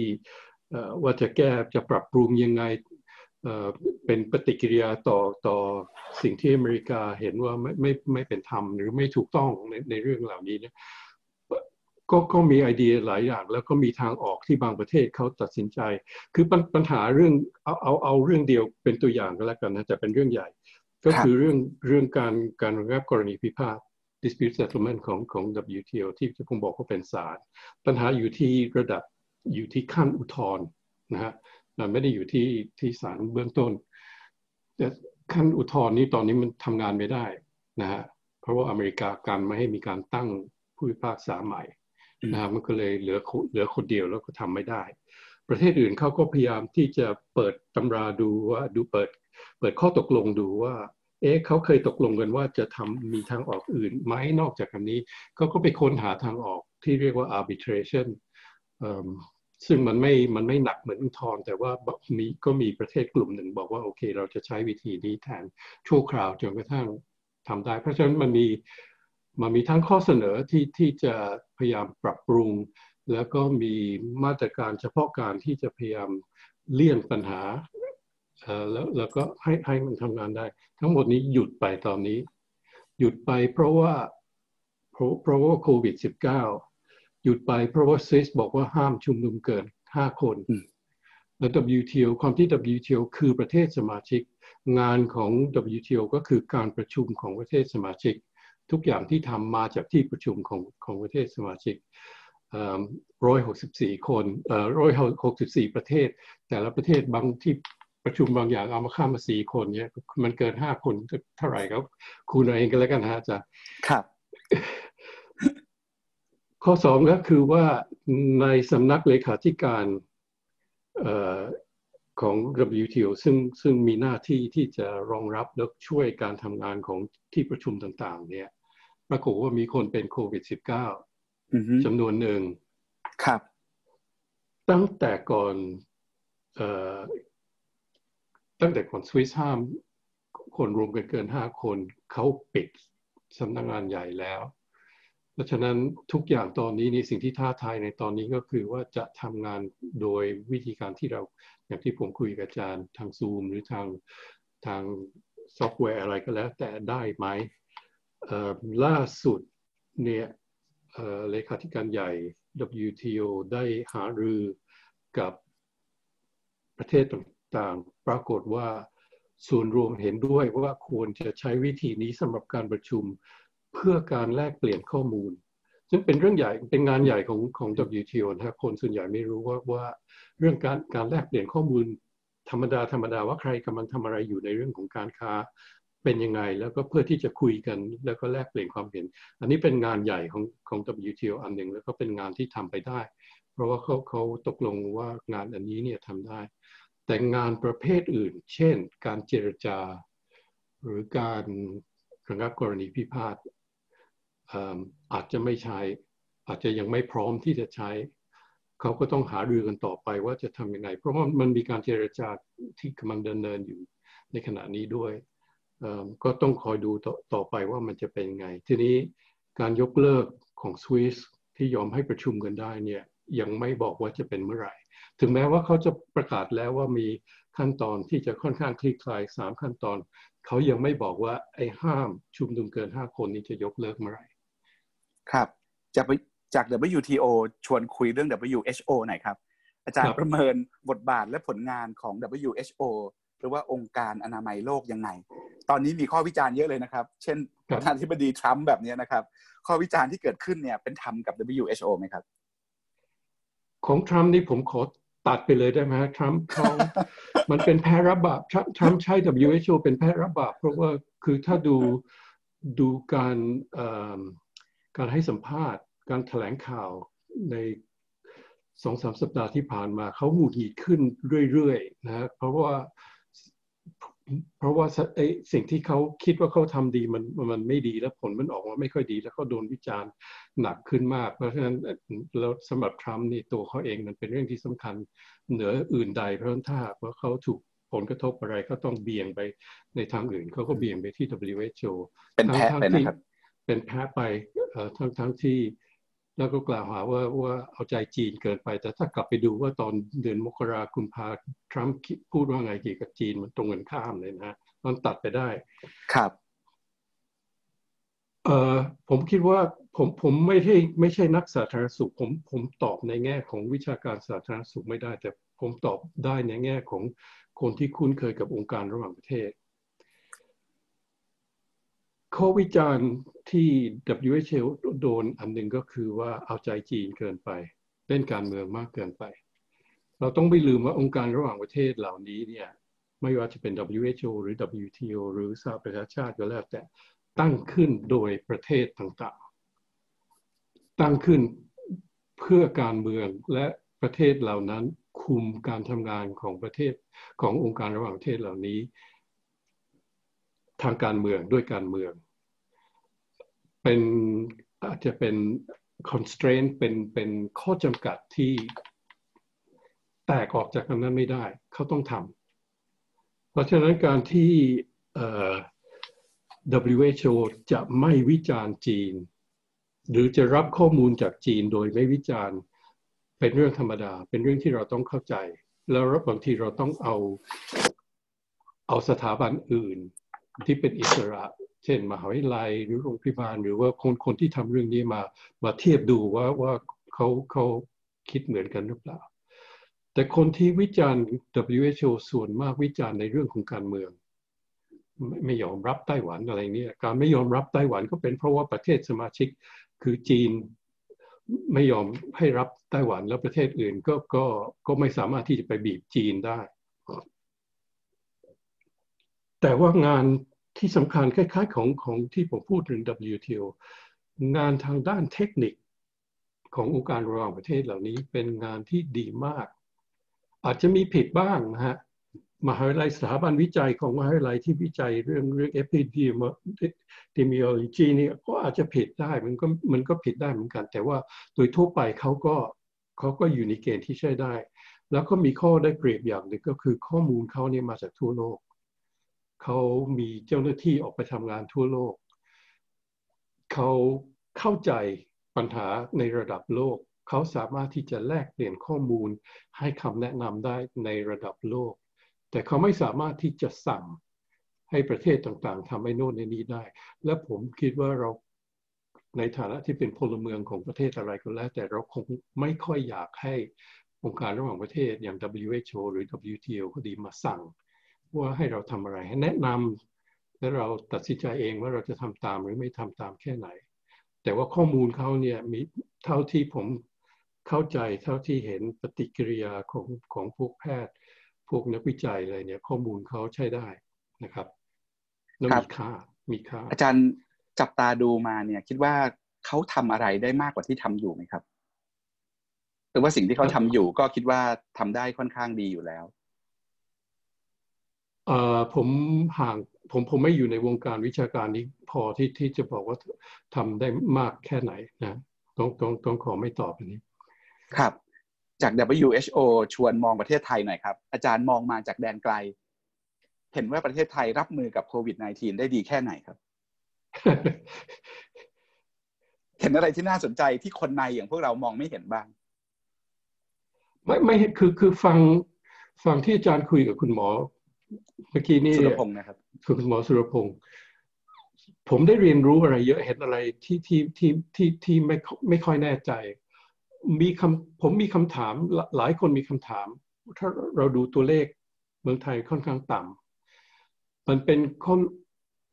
Speaker 2: ว่าจะแก้จะปรับปรุงยังไงเป็นปฏิกิริยาต่อต่อสิ่งที่อเมริกาเห็นว่าไม่ไม่ไม่เป็นธรรมหรือไม่ถูกต้องในในเรื่องเหล่านี้เนี่ย ก็ก็มีไอเดียหลายอย่าง แล้วก็มีทางออกที่บางประเทศเขาตัดสินใจ คือปัญปัญหาเรื่องเอาเอาเอาเรื่องเดียวเป็นตัวอย่างก็แล้วกันนะจะเป็นเรื่องใหญ่ ก็คือเรื่องเรื่องการการระงับกรณีพิพาท dispute settlement ของของ WTO ที่ผมบอกว่าเป็นศาลปัญหาอยู่ที่ระดับอยู่ที่ขั้นอุทธรณ์นะฮะมันไม่ได้อยู่ที่ที่ศาลเบื้องต้นแต่ขั้นอุทธรณ์นี้ตอนนี้มันทำงานไม่ได้นะฮะเพราะว่าอเมริกาการไม่ให้มีการตั้งผู้พิพากษาใหม่ นะมันก็เลยเหลือเหลือคนเดียวแล้วก็ทำไม่ได้ ประเทศอื่นเขาก็พยายามที่จะเปิดตำราดูว่าดูเปิด เปิดข้อตกลงดูว่า เอ๊ะเขาเคยตกลงกันว่าจะทำมีทางออกอื่นไหมนอกจากอันนี้เขาก็ไปค้นหาทางออกที่เรียกว่า arbitration ซึ่งมันไม่ มันไม่หนักเหมือนอุทธรณ์แต่ว่ามีก็มีประเทศกลุ่มหนึ่งบอกว่าโอเค เราจะใช้วิธีนี้แทนชั่วคราวจนกระทั่งทำได้ เพราะฉะนั้นมันมี มันมีทั้งข้อเสนอที่ที่จะพยายามปรับปรุง แล้วก็มีมาตรการเฉพาะการที่จะพยายามเลี่ยงปัญหาแล้วแล้วก็ให้ให้มันทำงานได้ ทั้งหมดนี้หยุดไปตอนนี้ หยุดไปเพราะว่าเพราะเพราะว่าโควิด -19 หยุดไปเพราะว่าซิสบอกว่าห้ามชุมนุมเกินห้าคนและ WTO ความที่ WTO คือประเทศสมาชิก งานของ WTO ก็คือการประชุมของประเทศสมาชิก ทุกอย่างที่ทำมาจากที่ประชุมของของประเทศสมาชิกร้อยหกสิบสี่คนร้อยหกสิบสี่ประเทศ แต่ละประเทศบางที่ประชุมบางอย่างเอามาข้ามมาสี่คนเนี่ยมันเกินห้าคนเท่าไหร่ครับคูณเอาเองกันแล้วกันฮะอาจารย์
Speaker 1: ครับ
Speaker 2: ข้อสองก็คือว่าในสำนักเลขาธิการของ WTO ซึ่งซึ่งมีหน้าที่ที่จะรองรับและช่วยการทำงานของที่ประชุมต่าง ๆ เนี่ยป รากฏว่ามีคนเป็นโควิด -19 จำนวนหนึ่ง
Speaker 1: ครับ
Speaker 2: ตั้งแต่ก่อนตั้งแต่ก่อนสวิสห้าม คนรวมกันเกินห้าคนเขาปิดสำนักงงานใหญ่แล้ว เพราะฉะนั้นทุกอย่างตอนนี้นี่สิ่งที่ท้าทายในตอนนี้ก็คือว่าจะทำงานโดยวิธีการที่เราอย่างที่ผมคุยกับอาจารย์ทางซูมหรือทางทางซอฟต์แวร์อะไรก็แล้ว แต่ได้ไหม ล่าสุดเนี่ยเลขาธิการใหญ่ WTO ได้หารือกับประเทศต่างๆ ปรากฏว่าส่วนรวมเห็นด้วยว่าควรจะใช้วิธีนี้สำหรับการประชุมเพื่อการแลกเปลี่ยนข้อมูล ซึ่งเป็นเรื่องใหญ่เป็นงานใหญ่ของของ WTO นะครับคนส่วนใหญ่ไม่รู้ว่าว่าเรื่องการการแลกเปลี่ยนข้อมูลธรรมดาธรรมดาว่าใครกำลังทำอะไรอยู่ในเรื่องของการค้า เป็นยังไง แล้วก็เพื่อที่จะคุยกัน แล้วก็แลกเปลี่ยนความเห็น อันนี้เป็นงานใหญ่ของของ WTO อันหนึ่งแล้วก็เป็นงานที่ทำไปได้ เพราะว่าเขาเขาตกลงว่างานอันนี้เนี่ยทำได้ แต่งานประเภทอื่น เช่น การเจรจา หรือการระงับกรณีพิพาทอาจจะไม่ใช้ อาจจะยังไม่พร้อมที่จะใช้เขาก็ต้องหารือกันต่อไปว่าจะทำยังไง เพราะว่ามันมีการเจรจาที่กำลังดำเนินอยู่ในขณะนี้ด้วย ก็ต้องคอยดูตต่อไปว่ามันจะเป็นยังไง ทีนี้การยกเลิกของสวิสที่ยอมให้ประชุมกันได้เนี่ยยังไม่บอกว่าจะเป็นเมื่อไหร่ ถึงแม้ว่าเขาจะประกาศแล้วว่ามีขั้นตอนที่จะค่อนข้างคลี่คลายสามขั้นตอน เขายังไม่บอกว่าไอ้ห้ามชุมนุมเกินห้าคนนี้จะยกเลิกเมื่อไหร่
Speaker 1: ครับ จากจาก WTO ชวนคุยเรื่อง WHO หน่อยครับ อาจารย์ประเมินบทบาทและผลงานของ WHO ห รือว่าองค์การอนามัยโลกยังไง ตอนนี้มีข้อวิจารณ์เยอะเลยนะครับ เช่นประธานาธิบดีทรัมป์แบบนี้นะครับ ข้อวิจารณ์ที่เกิดขึ้นเนี่ยเป็นธรรมกับ WHO ไหมครับ
Speaker 2: ของทรัมป์นี่ผมขอตัดไปเลยได้ไหมทรัมป์เขามันเป็นแพ้รับบาปทรัมป์ใช้ WHO เป็นแพ้รับบาปเพราะว่าคือถ้าดูดูการการให้สัมภาษณ์ การแถลงข่าวในสองสามสัปดาห์ที่ผ่านมาเขาหงุดหงิดขึ้นเรื่อยๆนะเพราะว่า เพราะว่าไอ้สิ่งที่เขาคิดว่าเขาทำดีมันมันไม่ดีแล้วผลมันออกมาไม่ค่อยดี แล้วเขาโดนวิจารณ์หนักขึ้นมาก เพราะฉะนั้นแล้วสำหรับทรัมป์นี่ตัวเขาเองมันเป็นเรื่องที่สำคัญเหนืออื่นใด เพราะฉะนั้นถ้าว่าเขาถูกผลกระทบอะไรก็ต้องเบี่ยงไปในทางอื่นเขาก็เบี่ยงไปที่ WHO
Speaker 1: เป็นแพ้ไปนะครับ
Speaker 2: เป็นแพ้ไปทั้งทั้งที่ แล้วก็กล่าวหาว่าว่าเอาใจจีนเกินไป แต่ถ้ากลับไปดูว่าตอนเดือนมกราคมพาทรัมป์พูดว่าไงเกี่ยวกับจีนมันตรงกันข้ามเลยนะมันตัดไปได้
Speaker 1: ครับ
Speaker 2: เอ่อผมคิดว่าผมผมไม่ใช่ไม่ใช่นักสาธารณสุข ผมผมตอบในแง่ของวิชาการสาธารณสุขไม่ได้ แต่ผมตอบได้ในแง่ของคนที่คุ้นเคยกับองค์การระหว่างประเทศ ข้อวิจารณ์ที่ WHO โดนอันหนึ่งก็คือว่าเอาใจจีนเกินไป เล่นการเมืองมากเกินไป เราต้องไม่ลืมว่าองค์การระหว่างประเทศเหล่านี้เนี่ยไม่ว่าจะเป็น WHO หรือ WTO หรือสหประชาชาติก็แล้วแต่ตั้งขึ้นโดยประเทศต่างๆ ตั้งขึ้นเพื่อการเมืองและประเทศเหล่านั้นคุมการทำงานของประเทศขององค์การระหว่างประเทศเหล่านี้ ทางการเมืองด้วยการเมือง เป็นอาจจะเป็น constraint เป็นเป็นข้อจำกัดที่แตกออกจากกันั้นไม่ได้ เขาต้องทำเพราะฉะนั้นการที่ WHO จะไม่วิจารณ์จีน หรือจะรับข้อมูลจากจีนโดยไม่วิจารณ์ เป็นเรื่องธรรมดา เป็นเรื่องที่เราต้องเข้าใจ แล้วบางทีเราต้องเอาเอาสถาบันอื่น ที่เป็นอิสระ เช่น มหาวิทยาลัยหรือโรงพยาบาลหรือว่าคนคนที่ทำเรื่องนี้มามาเทียบดูว่าว่าเขาเขาคิดเหมือนกันหรือเปล่า แต่คนที่วิจารณ์ WHO ส่วนมากวิจารณ์ในเรื่องของการเมืองไม่ยอมรับไต้หวันอะไรเนี่ยการไม่ยอมรับไต้หวันก็เป็นเพราะว่าประเทศสมาชิกคือจีนไม่ยอมให้รับไต้หวันแล้วประเทศอื่นก็ก็ก็ไม่สามารถที่จะไปบีบจีนได้ แต่ว่างานที่สำคัญคล้ายๆของของที่ผมพูดถึง WTO งานทางด้านเทคนิคขององค์การระหว่างประเทศเหล่านี้เป็นงานที่ดีมาก อาจจะมีผิดบ้างนะฮะมหาวิทยาลัยสถาบันวิจัยของมหาวิทยาลัยที่วิจัยเรื่องเรื่อง epidemiology เนี่ยก็อาจจะผิดได้มันก็มันก็ผิดได้เหมือนกัน แต่ว่าโดยทั่วไปเขาก็เขาก็อยู่ในเกณฑ์ที่ใช้ได้ แล้วก็มีข้อได้เปรียบอย่างหนึ่งก็คือข้อมูลเขาเนี่ยมาจากทั่วโลก เขามีเจ้าหน้าที่ออกไปทำงานทั่วโลก เขาเข้าใจปัญหาในระดับโลก เขาสามารถที่จะแลกเปลี่ยนข้อมูลให้คำแนะนำได้ในระดับโลก แต่เขาไม่สามารถที่จะสั่งให้ประเทศต่างๆทำให้โน่นในนี้ได้ และผมคิดว่าเราในฐานะที่เป็นพลเมืองของประเทศอะไรก็แล้ว แต่เราคงไม่ค่อยอยากให้องค์การระหว่างประเทศอย่าง WHO หรือ WTO ก็ดีมาสั่ง ว่าให้เราทำอะไรให้แนะนำและเราตัดสินใจเองว่าเราจะทำตามหรือไม่ทำตามแค่ไหน แต่ว่าข้อมูลเขาเนี่ยมีเท่าที่ผมเข้าใจเท่าที่เห็นปฏิกิริยาของของพวกแพทย์ พวกนักวิจัยอะไรเนี่ย ข้อมูลเขาใช้ได้นะครับแล้วมีค่ามีค่า
Speaker 1: อาจารย์จับตาดูมาเนี่ย คิดว่าเขาทำอะไรได้มากกว่าที่ทำอยู่ไหมครับหรือว่าสิ่งที่เขาทำอยู่ก็คิดว่าทำได้ค่อนข้างดีอยู่แล้ว
Speaker 2: เอ่อ ผมห่างผมผมไม่อยู่ในวงการวิชาการนี้พอที่ที่จะบอกว่าทำได้มากแค่ไหนนะต้องต้องต้องขอไม่ตอบอันนี้
Speaker 1: ครับ จาก WHO ชวนมองประเทศไทยหน่อยครับ อาจารย์มองมาจากแดนไกล เห็นว่าประเทศไทยรับมือกับโควิด -19 ได้ดีแค่ไหนครับ เห็นอะไรที่น่าสนใจที่คนในอย่างพวกเรามองไม่เห็นบ้าง
Speaker 2: ไม่ไม่คือคือฟังฟังที่อาจารย์คุยกับคุณหมอ เมื่อกี้นี่
Speaker 1: สุรพงศ์นะครับ
Speaker 2: คุณหมอสุรพงศ์ผมได้เรียนรู้อะไรเยอะเห็นอะไรที่ที่ที่ที่ที่ไม่ไม่ค่อยแน่ใจ มีคำผมมีคำถามหลายคนมีคำถาม ถ้าเราดูตัวเลขเมืองไทยค่อนข้างต่ำมันเป็นคน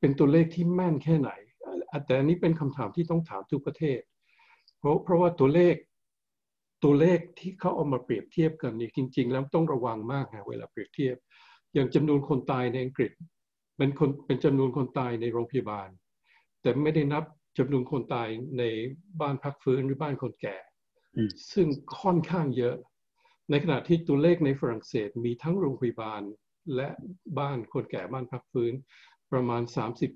Speaker 2: เป็นตัวเลขที่แม่นแค่ไหน แต่อันนี้เป็นคำถามที่ต้องถามทุกประเทศ เพราะเพราะว่าตัวเลขตัวเลขที่เขาเอามาเปรียบเทียบกันนี่จริง ๆ แล้วต้องระวังมากนะเวลาเปรียบเทียบ อย่างจำนวนคนตายในอังกฤษเป็นคนเป็นจำนวนคนตายในโรงพยาบาล แต่ไม่ได้นับจำนวนคนตายในบ้านพักฟื้นหรือบ้านคนแก่ ซึ่งค่อนข้างเยอะ ในขณะที่ตัวเลขในฝรั่งเศสมีทั้งโรงพยาบาลและบ้านคนแก่บ้านพักฟื้นประมาณ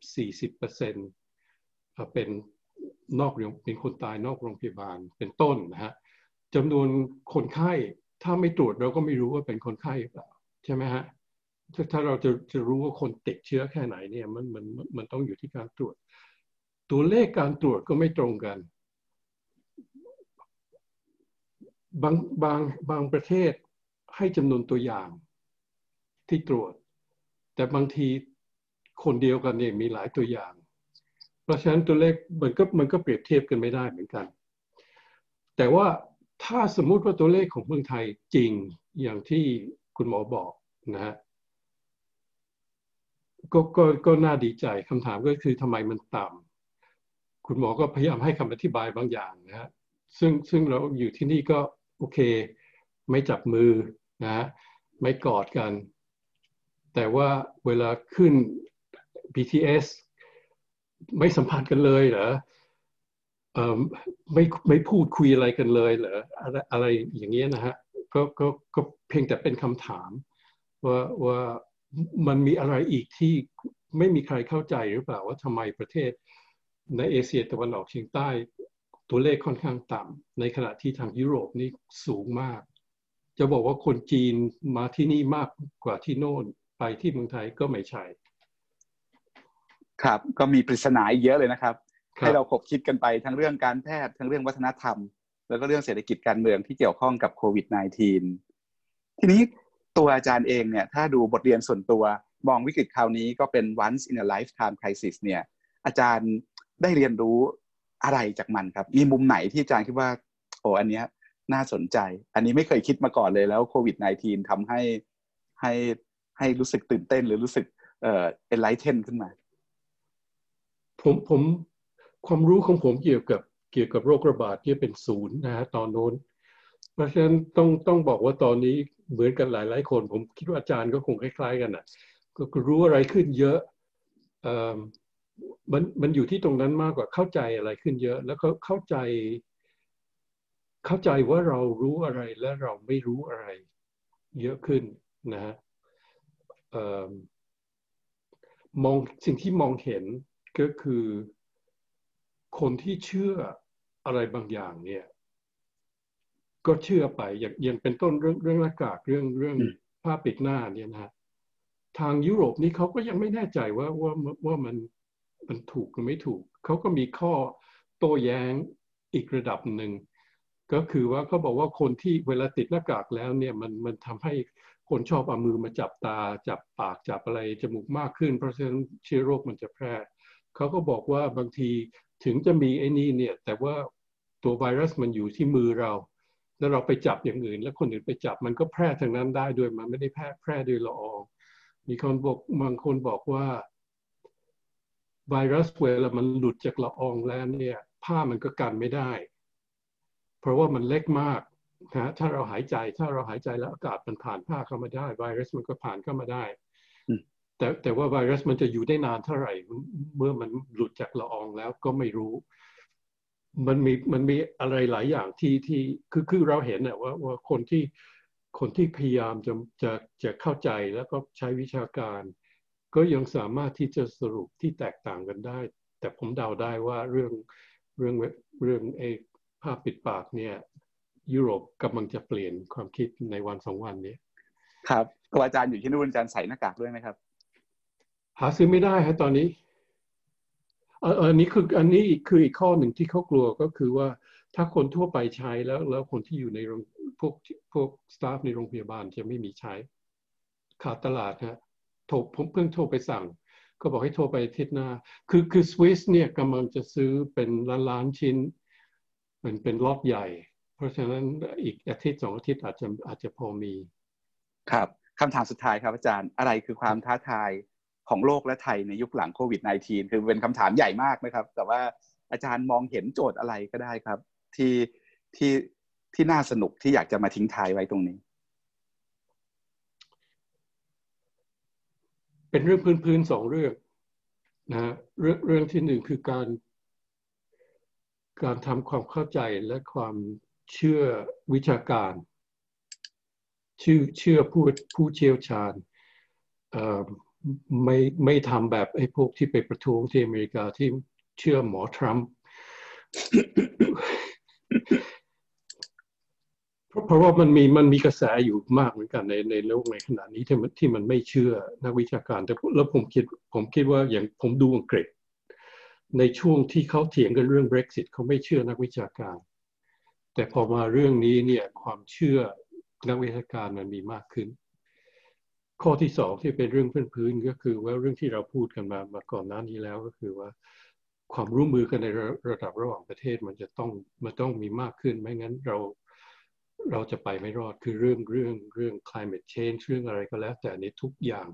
Speaker 2: 30-40%เปอร์เซ็นต์เป็นนอกเป็นคนตายนอกโรงพยาบาลเป็นต้นนะฮะจำนวนคนไข้ถ้าไม่ตรวจเราก็ไม่รู้ว่าเป็นคนไข้หรือเปล่าใช่ไหมฮะ ถ้าเราจะจะรู้ว่าคนติดเชื้อแค่ไหนเนี่ยมันมันมันต้องอยู่ที่การตรวจ ตัวเลขการตรวจก็ไม่ตรงกัน บางบางบางประเทศให้จำนวนตัวอย่างที่ตรวจ แต่บางทีคนเดียวกันเนี่ยมีหลายตัวอย่าง เพราะฉะนั้นตัวเลขมันก็มันก็เปรียบเทียบกันไม่ได้เหมือนกัน แต่ว่าถ้าสมมุติว่าตัวเลขของเมืองไทยจริงอย่างที่คุณหมอบอกนะฮะ ก็ก็ก็น่าดีใจคำถามก็คือทำไมมันต่ำคุณหมอก็พยายามให้คำอธิบายบางอย่างนะฮะซึ่งซึ่งเราอยู่ที่นี่ก็โอเค ไม่จับมือนะไม่กอดกัน แต่ว่าเวลาขึ้น BTS ไม่สัมพันธ์กันเลยเหรอเออไม่ไม่พูดคุยอะไรกันเลยเหรออะไรอะไรอย่างเงี้ยนะฮะก็ก็ก็เพียงแต่เป็นคำถามว่าว่า มันมีอะไรอีกที่ไม่มีใครเข้าใจหรือเปล่าว่าทำไมประเทศในเอเชียตะวันออกเฉียงใต้ตัวเลขค่อนข้างต่ำในขณะที่ทางยุโรปนี่สูงมาก จะบอกว่าคนจีนมาที่นี่มากกว่าที่โน่นไปที่เมืองไทยก็ไม่ใช่
Speaker 1: ครับ ก็มีปริศนาเยอะเลยนะครับให้เราคบคิดกันไปทั้งเรื่องการแพทย์ทั้งเรื่องวัฒนธรรม แล้วก็เรื่องเศรษฐกิจการเมืองที่เกี่ยวข้องกับโควิด -19 ทีนี้ ตัวอาจารย์เองเนี่ยถ้าดูบทเรียนส่วนตัวมองวิกฤตคราวนี้ก็เป็น once in a lifetime crisis เนี่ยอาจารย์ได้เรียนรู้อะไรจากมันครับ มีมุมไหนที่อาจารย์คิดว่าโอ้อันเนี้ยน่าสนใจ อันนี้ไม่เคยคิดมาก่อนเลยแล้วโควิด -19 ทำให้ให้ให้รู้สึกตื่นเต้นหรือรู้สึกเอ่อ enlighten ขึ้นมา
Speaker 2: ผมผมความรู้ของผมเกี่ยวกับเกี่ยวกับโรคระบาดที่เป็นศูนย์นะฮะตอนโน้น เพราะฉะนั้นต้องต้องบอกว่าตอนนี้เหมือนกันหลายๆคน ผมคิดว่าอาจารย์ก็คงคล้าย ๆ กันอะก็รู้อะไรขึ้นเยอะเออมันมันอยู่ที่ตรงนั้นมากกว่าเข้าใจอะไรขึ้นเยอะ แล้วก็เข้าใจ เข้าใจว่าเรารู้อะไรและเราไม่รู้อะไร เยอะขึ้นนะฮะมองสิ่งที่มองเห็นก็คือคนที่เชื่ออะไรบางอย่างเนี่ย ก็เชื่อไปอย่างอย่างเป็นต้นเรื่องเรื่องหน้ากากเรื่องเรื่องผ้าปิดหน้าเนี่ยนะทางยุโรปนี่เขาก็ยังไม่แน่ใจว่าว่าว่ามันมันถูกหรือไม่ถูก เขาก็มีข้อโต้แย้งอีกระดับหนึ่ง ก็คือว่าเขาบอกว่าคนที่เวลาติดหน้ากากแล้วเนี่ยมันมันทำให้คนชอบเอามือมาจับตาจับปากจับอะไรจมูกมากขึ้น เพราะฉะนั้นเชื้อโรคมันจะแพร่เขาก็บอกว่าบางทีถึงจะมีไอ้นี่เนี่ยแต่ว่าตัวไวรัสมันอยู่ที่มือเรา แล้วเราไปจับอย่างอื่น แล้วคนอื่นไปจับมันก็แพร่ทางนั้นได้ด้วยมันไม่ได้แพร่แพร่โดยละอองมีคนบอกบางคนบอกว่า ไวรัสเวลามันหลุดจากละอองแล้วเนี่ยผ้ามันก็กันไม่ได้ เพราะว่ามันเล็กมากนะถ้าเราหายใจถ้าเราหายใจแล้วอากาศมันผ่านผ้าเข้ามาได้ ไวรัสมันก็ผ่านเข้ามาได้ แต่แต่ว่าไวรัสมันจะอยู่ได้นานเท่าไหร่ เมื่อมันหลุดจากละอองแล้วก็ไม่รู้ มันมีมันมีอะไรหลายอย่างที่ที่คือคือเราเห็นน่ว่าว่าคนที่คนที่พยายามจะจะจะเข้าใจแล้วก็ใช้วิชาการ ก็ยังสามารถที่จะสรุปที่แตกต่างกันได้ แต่ผมเดาได้ว่าเรื่องเรื่องเรื่องไอ้ผ้าปิดปากเนี่ยยุโรปกำลังจะเปลี่ยนความคิดในวันสองวันนี้
Speaker 1: ครับครูอาจารย์อยู่ที่นู่นอาจารย์ใส่หน้ากากด้วยไหมครับ
Speaker 2: หาซื้อไม่ได้ฮะตอนนี้ อันนี้คืออันนี้คืออีกข้อหนึ่งที่เขากลัวก็คือว่าถ้าคนทั่วไปใช้แล้ว แล้วคนที่อยู่ในพวกพวกสตาฟในโรงพยาบาลจะไม่มีใช้ ขาดตลาดฮะโทรผมเพิ่งโทรไปสั่ง ก็บอกให้โทรไปทิศหน้า คือคือสวิสเนี่ยกำลังจะซื้อเป็นล้านล้านชิ้น มันเป็นล็อตใหญ่ เพราะฉะนั้นอีกอาทิตย์สองอาทิตย์อาจจะอาจจะพอมี
Speaker 1: ครับคำถามสุดท้ายครับอาจารย์อะไรคือความท้าทาย ของโลกและไทยในยุคหลังโควิด -19 คือเป็นคำถามใหญ่มากนะครับ แต่ว่าอาจารย์มองเห็นโจทย์อะไรก็ได้ครับ ที่ที่ที่น่าสนุกที่อยากจะมาทิ้งท้ายไว้ตรงนี้
Speaker 2: เป็นเรื่องพื้นๆสองเรื่องนะเรื่องเรื่องที่หนึ่งคือการการทำความเข้าใจและความเชื่อวิชาการ ชื่อเชื่อผู้ผู้เชี่ยวชาญ ไม่ไม่ทำแบบไอ้พวกที่ไปประท้วงที่อเมริกาที่เชื่อหมอทรัมป์เพราะว่ามันมีมันมีกระแสอยู่มากเหมือนกันในในโลกในขณะนี้ที่มันที่มันไม่เชื่อนักวิชาการ แต่แล้วผมคิดผมคิดว่าอย่างผมดูอังกฤษ ในช่วงที่เขาเถียงกันเรื่อง Brexit เขาไม่เชื่อนักวิชาการ แต่พอมาเรื่องนี้เนี่ยความเชื่อนักวิชาการมันมีมากขึ้น ข้อที่สองที่เป็นเรื่องพื้นๆก็คือว่าเรื่องที่เราพูดกันมามาก่อนหน้านี้แล้วก็คือว่า ความร่วมมือกันในระดับระหว่างประเทศมันจะต้องมันต้องมีมากขึ้นไม่งั้นเราเราจะไปไม่รอดคือเรื่องเรื่องเรื่อง climate change เรื่องอะไรก็แล้ว แต่ในทุกอย่าง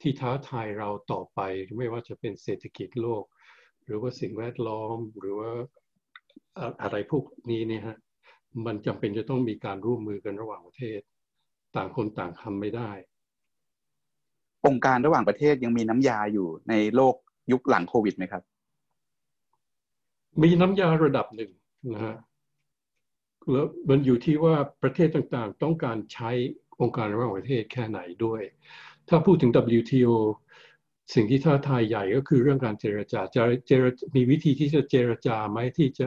Speaker 2: ที่ท้าทายเราต่อไปไม่ว่าจะเป็นเศรษฐกิจโลก หรือว่าสิ่งแวดล้อมหรือว่าอะไรพวกนี้เนี่ยฮะมันจำเป็นจะต้องมีการร่วมมือกันระหว่างประเทศ ต่างคนต่างทำไม่ได้
Speaker 1: องค์การระหว่างประเทศยังมีน้ำยาอยู่ในโลกยุคหลังโควิดไหมครับ
Speaker 2: มีน้ำยาระดับหนึ่งนะฮะแล้วมันอยู่ที่ว่าประเทศต่างๆ ต้องการใช้องค์การระหว่างประเทศแค่ไหนด้วย ถ้าพูดถึง WTO สิ่งที่ท้าทายใหญ่ก็คือเรื่องการเจรจาจะเจรมีวิธีที่จะเจรจาไหมที่จะ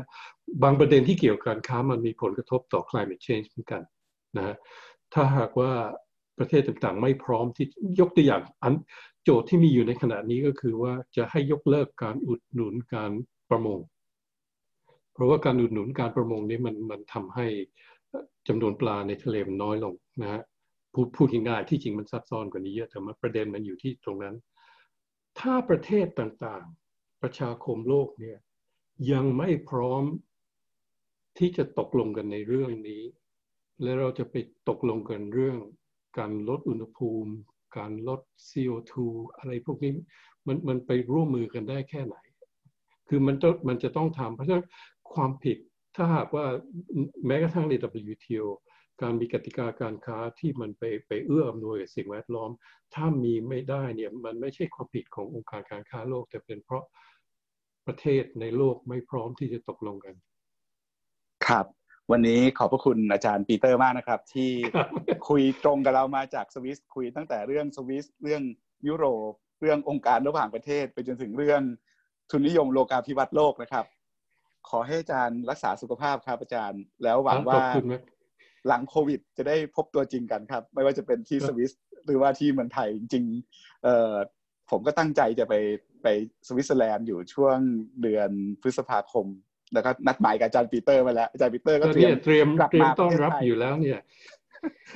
Speaker 2: บางประเด็นที่เกี่ยวกับการค้ามันมีผลกระทบต่อ climate change เหมือนกันนะถ้าหากว่า ประเทศต่างๆ ไม่พร้อมที่ยกตัวอย่างอันโจทย์ที่มีอยู่ในขณะนี้ก็คือว่าจะให้ยกเลิกการอุดหนุนการประมง เพราะว่าการอุดหนุนการประมงนี้มันมันทำให้จำนวนปลาในทะเลมันน้อยลงนะฮะพูดพูดง่ายๆที่จริงมันซับซ้อนกว่านี้เยอะแต่มาประเด็นมันอยู่ที่ตรงนั้น ถ้าประเทศต่างๆ ประชาคมโลกเนี่ยยังไม่พร้อมที่จะตกลงกันในเรื่องนี้ และเราจะไปตกลงกันเรื่อง การลดอุณหภูมิ การลด CO2 อะไรพวกนี้มันมันไปร่วมมือกันได้แค่ไหน คือมันจะมันจะต้องทำเพราะฉะนั้นความผิดถ้าหากว่าแม้กระทั่งใน WTO การมีกติกาการค้าที่มันไปไปเอื้ออำนวยกับสิ่งแวดล้อม ถ้ามีไม่ได้เนี่ยมันไม่ใช่ความผิดขององค์การการค้าโลก แต่เป็นเพราะประเทศในโลกไม่พร้อมที่จะตกลงกัน
Speaker 1: ครับ วันนี้ขอบพระคุณอาจารย์ปีเตอร์มากนะครับ ที่คุยตรงกับเรามาจากสวิสคุยตั้งแต่เรื่องสวิสเรื่องยุโรปเรื่ององค์การระหว่างประเทศ ไปจนถึงเรื่องทุนนิยมโลกาภิวัตน์โลกนะครับ ขอให้อาจารย์รักษาสุขภาพครับอาจารย์ แล้วหวังว่าหลังโควิด จะได้พบตัวจริงกันครับ ไม่ว่าจะเป็นที่สวิสหรือว่าที่เมืองไทยจริงเอ่อผมก็ตั้งใจจะไปไปสวิตเซอร์แลนด์อยู่ช่วงเดือนพฤษภาคม แล้วก็นัดหมายกับอาจารย์ปีเตอร์ไว้แล้วอาจารย์ปีเตอร์ก็เตรียม
Speaker 2: เตรียมกลับมาต้อนรับอยู่แล้วเนี่ย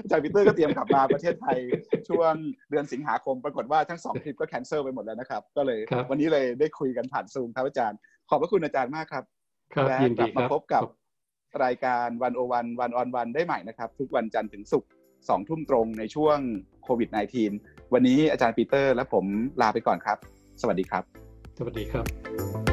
Speaker 1: อาจารย์ปีเตอร์ก็เตรียมกลับมาประเทศไทยช่วงเดือนสิงหาคมปรากฏว่าทั้งสองทริปก็แคนเซิลไปหมดแล้วนะครับ ก็เลยวันนี้เลยได้คุยกันผ่านซูมครับอาจารย์ ขอบพระคุณอาจารย์มากครับ
Speaker 2: และกลับ
Speaker 1: มาพบกับรายการวันโอวันวันออนวันได้ใหม่นะครับ ทุกวันจันทร์ถึงศุกร์สองทุ่มตรงในช่วงโควิด -19 วันนี้อาจารย์ปีเตอร์และผมลาไปก่อนครับ สวัสดีครับ
Speaker 2: สวัสดีครับ